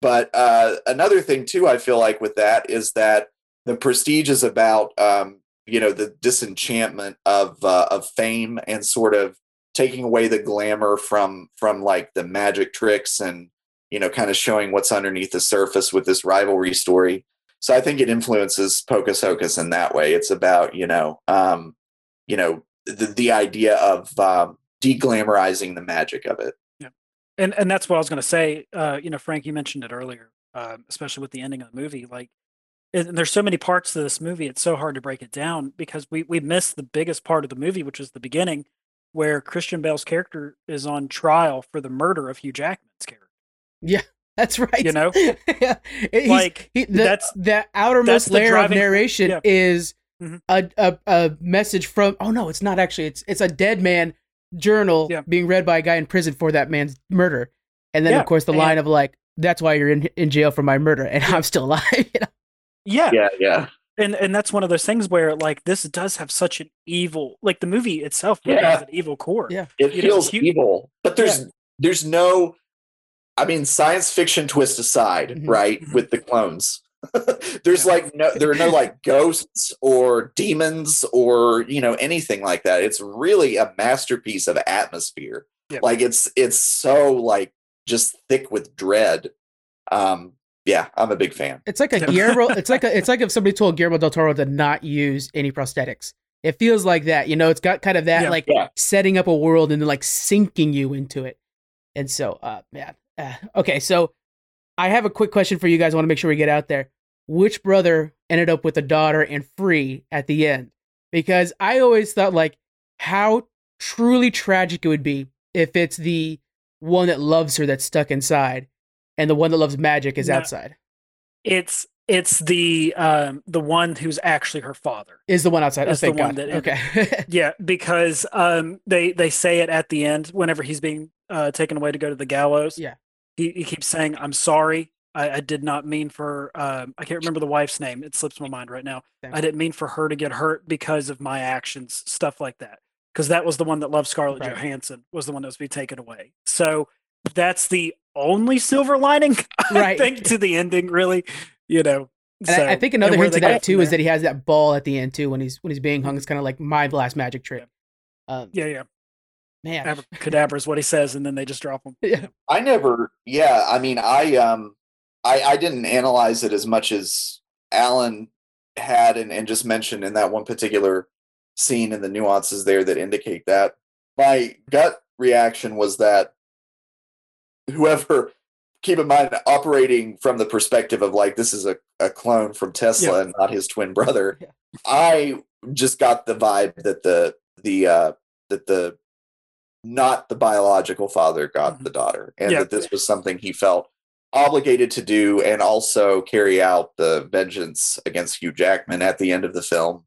Speaker 3: But uh, another thing too, I feel like with that is that the prestige is about um, you know the disenchantment of uh, of fame and sort of taking away the glamour from from like the magic tricks and you know kind of showing what's underneath the surface with this rivalry story. So I think it influences Pocus Hocus in that way. It's about you know um, you know the the idea of um, deglamorizing the magic of it. Yeah.
Speaker 2: and and that's what I was going to say. Uh, you know, Frank, you mentioned it earlier, uh, especially with the ending of the movie. Like, and there's so many parts to this movie; it's so hard to break it down because we we missed the biggest part of the movie, which is the beginning, where Christian Bale's character is on trial for the murder of Hugh Jackman's character.
Speaker 1: Yeah, that's right.
Speaker 2: You know,
Speaker 1: yeah.
Speaker 2: Like
Speaker 1: he, the,
Speaker 2: that's
Speaker 1: the outermost
Speaker 2: that's the
Speaker 1: layer
Speaker 2: driving-
Speaker 1: of narration
Speaker 2: yeah.
Speaker 1: is
Speaker 2: Mhm.
Speaker 1: a, a a message from oh no it's not actually it's it's a dead man journal
Speaker 2: Yeah.
Speaker 1: being read by a guy in prison for that man's murder and then
Speaker 2: Yeah,
Speaker 1: of course the
Speaker 2: and-
Speaker 1: line of like that's why you're in in jail for my murder and I'm still alive you know?
Speaker 2: yeah,
Speaker 3: Yeah, yeah,
Speaker 2: and and that's one of those things where like this does have such an evil, like the movie itself really
Speaker 3: Yeah.
Speaker 2: has an evil core.
Speaker 1: Yeah.
Speaker 3: it
Speaker 2: You
Speaker 3: feels
Speaker 2: Hugh-
Speaker 3: evil, but there's there's no. I mean, science fiction twist aside,
Speaker 1: Mhm.
Speaker 3: right?
Speaker 2: Mhm.
Speaker 3: With the clones, There's
Speaker 2: Yeah.
Speaker 3: like no, there are no like ghosts or demons or you know anything like that. It's really a masterpiece of atmosphere.
Speaker 2: Yeah.
Speaker 3: Like it's it's so like just thick with dread. Um, yeah, I'm a big fan.
Speaker 1: It's like a
Speaker 2: Yeah.
Speaker 1: Guillermo. It's like a, it's like if somebody told Guillermo del Toro to not use any prosthetics. It feels like that. You know, it's got kind of that
Speaker 2: Yeah.
Speaker 1: like
Speaker 3: Yeah.
Speaker 1: setting up a world and then like sinking you into it. And so, uh, man. Uh, okay, so I have a quick question for you guys. I want to make sure we get out there. Which brother ended up with a daughter and free at the end? Because I always thought like how truly tragic it would be if it's the one that loves her that's stuck inside, and the one that loves magic is
Speaker 2: No.
Speaker 1: outside.
Speaker 2: It's it's the um the one who's actually her father.
Speaker 1: Is the one outside? Oh,
Speaker 2: the
Speaker 1: thank
Speaker 2: one
Speaker 1: God.
Speaker 2: that
Speaker 1: okay.
Speaker 2: Yeah, because um they they say it at the end whenever he's being uh taken away to go to the gallows.
Speaker 1: Yeah.
Speaker 2: He he keeps saying, "I'm sorry. I, I did not mean for um I can't remember the wife's name. It slips my mind right now. I didn't mean for her to get hurt because of my actions, stuff like that. Because that was the one that loved Scarlett
Speaker 1: Right.
Speaker 2: Johansson was the one that was being taken away. So that's the only silver lining I
Speaker 1: Right.
Speaker 2: think to the ending, really. You know.
Speaker 1: And I, I think another hint to that too is that he has that ball at the end too when he's when he's being hung. It's kind of like my last magic trick. Um,
Speaker 2: Yeah, yeah.
Speaker 1: Man,
Speaker 2: Abracadabra is what he says, and then they just drop him.
Speaker 1: Yeah.
Speaker 3: I never, yeah. I mean, I um, I I didn't analyze it as much as Alan had, and and just mentioned in that one particular scene and the nuances there that indicate that. My gut reaction was that whoever, keep in mind, operating from the perspective of like this is a, a clone from Tesla
Speaker 2: Yeah.
Speaker 3: and not his twin brother.
Speaker 1: Yeah.
Speaker 3: I just got the vibe that the the uh that the not the biological father got
Speaker 2: Mhm.
Speaker 3: the daughter and
Speaker 2: Yeah.
Speaker 3: that this was something he felt obligated to do and also carry out the vengeance against Hugh Jackman at the end of the film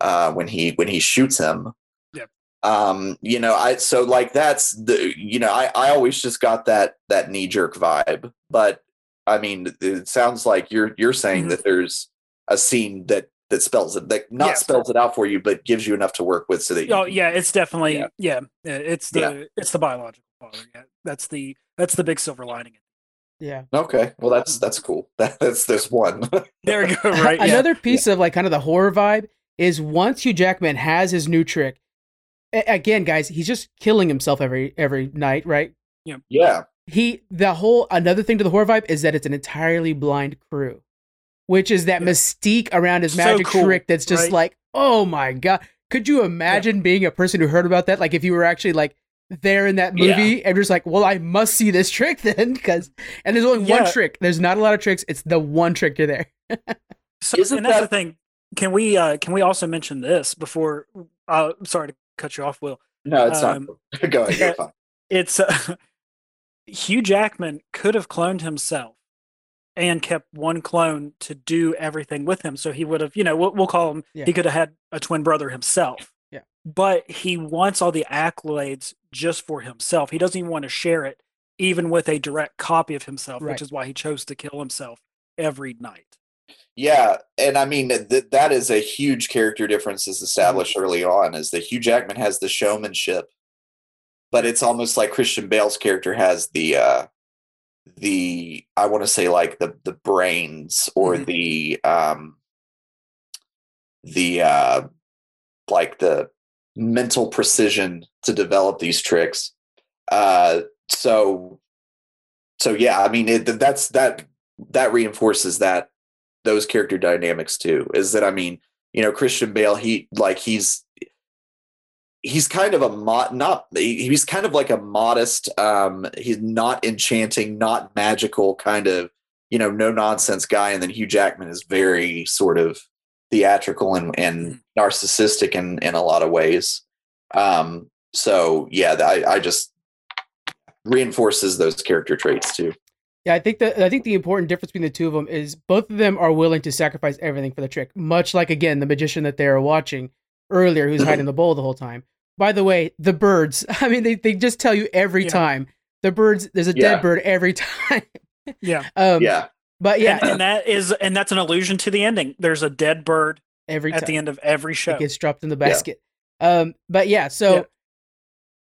Speaker 3: uh when he when he shoots him
Speaker 2: Yep.
Speaker 3: um you know i so like that's the you know i i always just got that that knee jerk vibe but i mean it sounds like you're you're saying
Speaker 2: Mhm.
Speaker 3: that there's a scene that that spells it that not
Speaker 2: Yeah.
Speaker 3: spells it out for you but gives you enough to work with so that you
Speaker 2: Oh yeah, it's definitely
Speaker 3: Yeah.
Speaker 2: yeah. yeah, It's the
Speaker 3: Yeah.
Speaker 2: it's the biological father. Yeah, that's the that's the big silver lining.
Speaker 1: yeah.
Speaker 3: okay well that's um, that's cool that, that's this one
Speaker 2: There we go. Right. Yeah.
Speaker 1: Another piece of like kind of the horror vibe is once Hugh Jackman has his new trick. a- Again, guys, he's just killing himself every every night, right?
Speaker 3: Yeah yeah
Speaker 1: he the whole another thing to the horror vibe is that it's an entirely blind crew which is that
Speaker 2: Yeah.
Speaker 1: mystique around his
Speaker 2: So
Speaker 1: magic
Speaker 2: cool,
Speaker 1: trick that's just
Speaker 2: right?
Speaker 1: like oh my god could you imagine being a person who heard about that like if you were actually like there in that
Speaker 3: Yeah.
Speaker 1: movie and just like well i must see this trick then because and there's only one trick there's not a lot of tricks it's the one trick you're there
Speaker 2: So,
Speaker 3: Isn't
Speaker 2: and that's
Speaker 3: that-
Speaker 2: the thing. Can we uh can we also mention this before? Uh, sorry to cut you off, Will.
Speaker 3: no it's
Speaker 2: Um,
Speaker 3: not go ahead you're fine
Speaker 2: It's uh, Hugh Jackman could have cloned himself and kept one clone to do everything with him. So he would have, you know, we'll, we'll call him.
Speaker 1: Yeah.
Speaker 2: He could have had a twin brother himself.
Speaker 1: Yeah.
Speaker 2: But he wants all the accolades just for himself. He doesn't even want to share it, even with a direct copy of himself,
Speaker 1: Right.
Speaker 2: which is why he chose to kill himself every night.
Speaker 3: Yeah, and I mean th- that is a huge character difference is established early on. Is that Hugh Jackman has the showmanship, but it's almost like Christian Bale's character has the uh the I want to say like the the brains or
Speaker 2: Mhm.
Speaker 3: the um the uh like the mental precision to develop these tricks. Uh so so yeah, I mean it that's that that reinforces that those character dynamics too is that i mean you know christian bale he like he's he's kind of a mod not he- he's kind of like a modest um he's not enchanting not magical kind of you know no nonsense guy. And then hugh jackman is very sort of theatrical and and narcissistic in in a lot of ways. Um so yeah i i just reinforces those character traits too.
Speaker 1: Yeah i think the i think the important difference between the two of them is both of them are willing to sacrifice everything for the trick much like again the magician that they are watching earlier who's hiding the bowl the whole time by the way the birds i mean they, they just tell you every
Speaker 2: Yeah.
Speaker 1: time the birds there's a
Speaker 3: Yeah.
Speaker 1: dead bird every time
Speaker 2: Yeah.
Speaker 1: um
Speaker 3: yeah
Speaker 1: but yeah
Speaker 2: And, and that is and that's an allusion to the ending. There's a dead bird
Speaker 1: every
Speaker 2: at the end of every show.
Speaker 1: it gets dropped in the basket um but yeah so
Speaker 2: Yeah.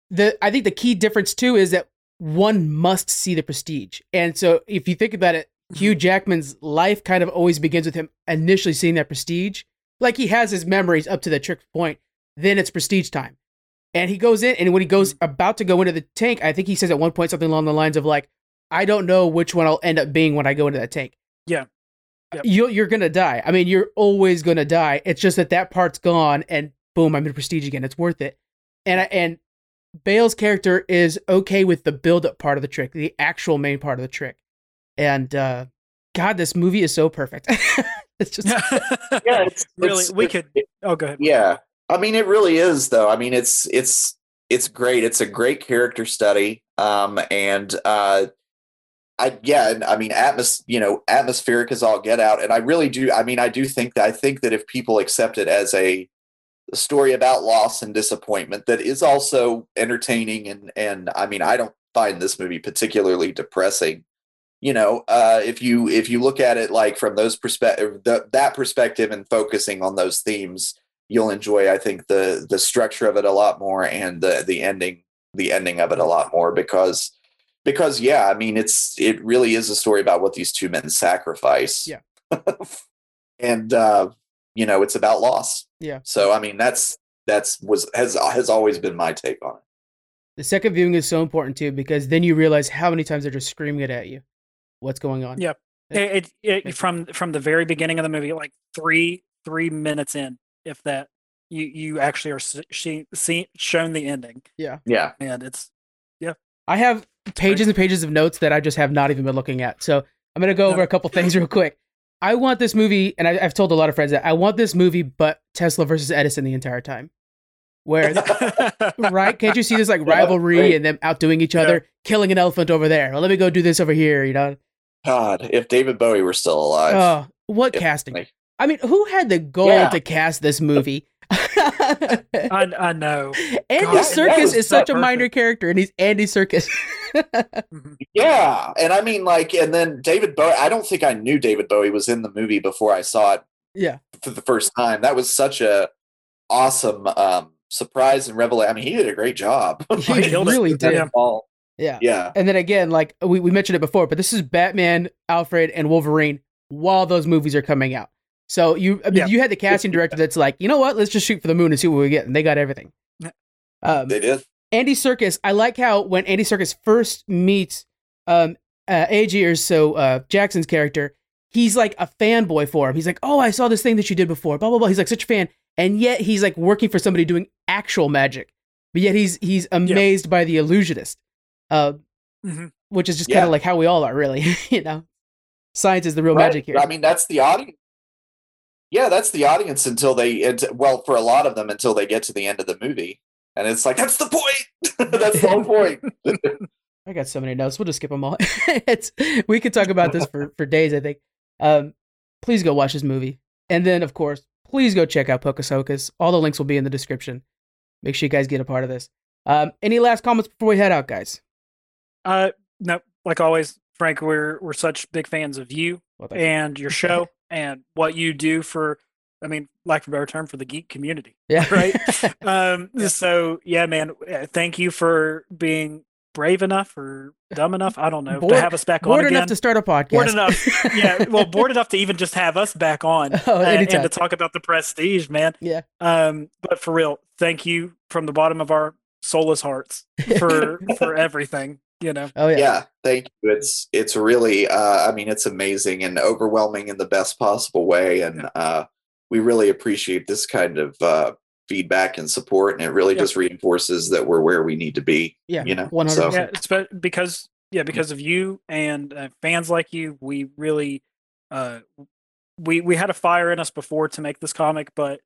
Speaker 1: the i think the key difference too is that one must see the prestige and so if you think about it Hugh Jackman's life kind of always begins with him initially seeing that prestige. Like he has his memories up to the trick point, then it's prestige time. And he goes in, and when he goes about to go into the tank, I think he says at one point something along the lines of like, "I don't know which one I'll end up being when I go into that tank."
Speaker 2: Yeah. Yep.
Speaker 1: You, you're gonna die. I mean, you're always gonna die. It's just that that part's gone, and boom, I'm in prestige again. It's worth it. And I, and Bale's character is okay with the build-up part of the trick, the actual main part of the trick. And uh, God, this movie is so perfect. it's just
Speaker 3: yeah, it's
Speaker 2: really
Speaker 3: it's-
Speaker 2: we
Speaker 3: it-
Speaker 2: could. Oh, go ahead.
Speaker 3: Yeah. I mean it really is though. I mean it's it's it's great. It's a great character study. Um and uh I yeah, I mean atmos you know, atmospheric is all get out. And I really do I mean I do think that I think that if people accept it as a story about loss and disappointment that is also entertaining and and I mean I don't find this movie particularly depressing. You know, uh if you if you look at it like from those perspective that perspective and focusing on those themes, you'll enjoy i think the the structure of it a lot more and the the ending the ending of it a lot more because because yeah i mean it's it really is a story about what these two men sacrifice
Speaker 1: Yeah.
Speaker 3: and uh you know it's about loss
Speaker 1: Yeah.
Speaker 3: so i mean that's that's was has has always been my take on it
Speaker 1: the second viewing is so important too because then you realize how many times they're just screaming it at you. What's going on?
Speaker 2: Yeah. It, it, it from from the very beginning of the movie, like three three minutes in, if that, you you actually are s- she, see, shown the ending,
Speaker 3: yeah Yeah.
Speaker 2: and it's yeah.
Speaker 1: I have pages and pages of notes that I just have not even been looking at. So I'm gonna go over a couple things real quick. I want this movie, and I, I've told a lot of friends that I want this movie, but Tesla versus Edison the entire time. Where right? Can't you see this like rivalry
Speaker 3: Right.
Speaker 1: and them outdoing each other, killing an elephant over there? Well, let me go do this over here. You know?
Speaker 3: god if david bowie were still alive
Speaker 1: Oh, what
Speaker 3: if-
Speaker 1: casting!
Speaker 3: like-
Speaker 1: I mean, who had the goal
Speaker 3: Yeah.
Speaker 1: to cast this movie?
Speaker 2: I, I know.
Speaker 1: Andy
Speaker 2: God,
Speaker 3: Serkis
Speaker 1: is such a
Speaker 2: perfect.
Speaker 1: minor character, and he's Andy Serkis.
Speaker 2: Mhm.
Speaker 3: yeah and i mean like and then david bowie i don't think i knew david bowie was in the movie before i saw it
Speaker 1: yeah,
Speaker 3: for the first time. That was such a awesome um, surprise and revelation. I mean, he did a great job.
Speaker 1: He
Speaker 3: Like,
Speaker 1: really
Speaker 3: that
Speaker 1: did.
Speaker 3: ball.
Speaker 1: yeah.
Speaker 3: Yeah,
Speaker 1: And then again, like we, we mentioned it before, but this is Batman, Alfred, and Wolverine while those movies are coming out. So you I mean,
Speaker 2: Yeah.
Speaker 1: you had the casting director that's like, you know what? Let's just shoot for the moon and see what we get, and they got everything. Um,
Speaker 3: they did.
Speaker 1: Andy Serkis, I like how when Andy Serkis first meets um uh AG or so uh Jackson's character, he's like a fanboy for him. He's like, Oh, I saw this thing that you did before, blah blah blah. He's like such a fan. And yet he's like working for somebody doing actual magic. But yet he's he's amazed by the illusionist. Uh
Speaker 2: Mhm.
Speaker 1: which is just kind of like how we all are really, you know. Science is the real
Speaker 3: Right.
Speaker 1: magic here.
Speaker 3: I mean, that's the audience. Yeah, that's the audience until they, it, well, for a lot of them, until they get to the end of the movie. And it's like, that's the point. that's the whole point.
Speaker 1: I got so many notes. We'll just skip them all. it's we could talk about this for, for days. I think. Um, please go watch this movie, and then of course, please go check out Pocus Hocus. All the links will be in the description. Make sure you guys get a part of this. Um, any last comments before we head out, guys?
Speaker 2: Uh, no, like always, Frank, we're we're such big fans of you
Speaker 1: Well, thank you.
Speaker 2: and your show and what you do for. I mean, lack of a better term, for the geek community.
Speaker 1: yeah,
Speaker 2: right. Um, so yeah, man, uh, thank you for being brave enough or dumb enough. I don't know
Speaker 1: Bored-
Speaker 2: to have us back on
Speaker 1: Bored
Speaker 2: again.
Speaker 1: enough to start a podcast.
Speaker 2: Bored enough. yeah, well, bored enough to even just have us back on
Speaker 1: Oh,
Speaker 2: and
Speaker 1: anytime.
Speaker 2: to talk about the prestige, man.
Speaker 1: Yeah.
Speaker 2: Um, but for real, thank you from the bottom of our soulless hearts for for everything. You know.
Speaker 1: oh yeah.
Speaker 3: yeah thank you it's it's really uh i mean it's amazing and overwhelming in the best possible way and uh we really appreciate this kind of uh feedback and support and it really
Speaker 2: Yeah.
Speaker 3: just reinforces that we're where we need to be
Speaker 1: Yeah,
Speaker 3: you know
Speaker 1: 100%.
Speaker 3: so
Speaker 2: Yeah, spe- because yeah, because of you and uh, fans like you, we really uh we we had a fire in us before to make this comic, but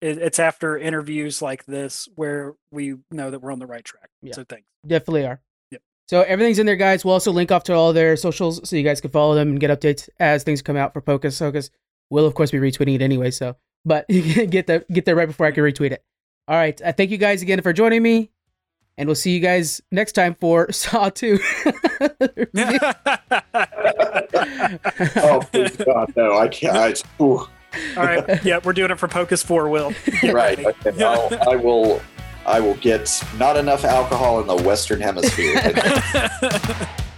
Speaker 2: it, it's after interviews like this where we know that we're on the right track.
Speaker 1: Yeah.
Speaker 2: So thanks.
Speaker 1: Definitely are.
Speaker 2: Yep.
Speaker 1: So everything's in there, guys. We'll also link off to all their socials so you guys can follow them and get updates as things come out for Pocus Hocus. We'll of course be retweeting it anyway, so but get there get there right before I can retweet it. All right. Uh, thank you guys again for joining me. And we'll see you guys next time for Saw 2.
Speaker 3: oh please god no i can't I,
Speaker 2: All right. Yeah, we're doing it for Pocus Four. Will. Get
Speaker 3: right
Speaker 2: ready.
Speaker 3: okay, I'll, i will i will get not enough alcohol in the western hemisphere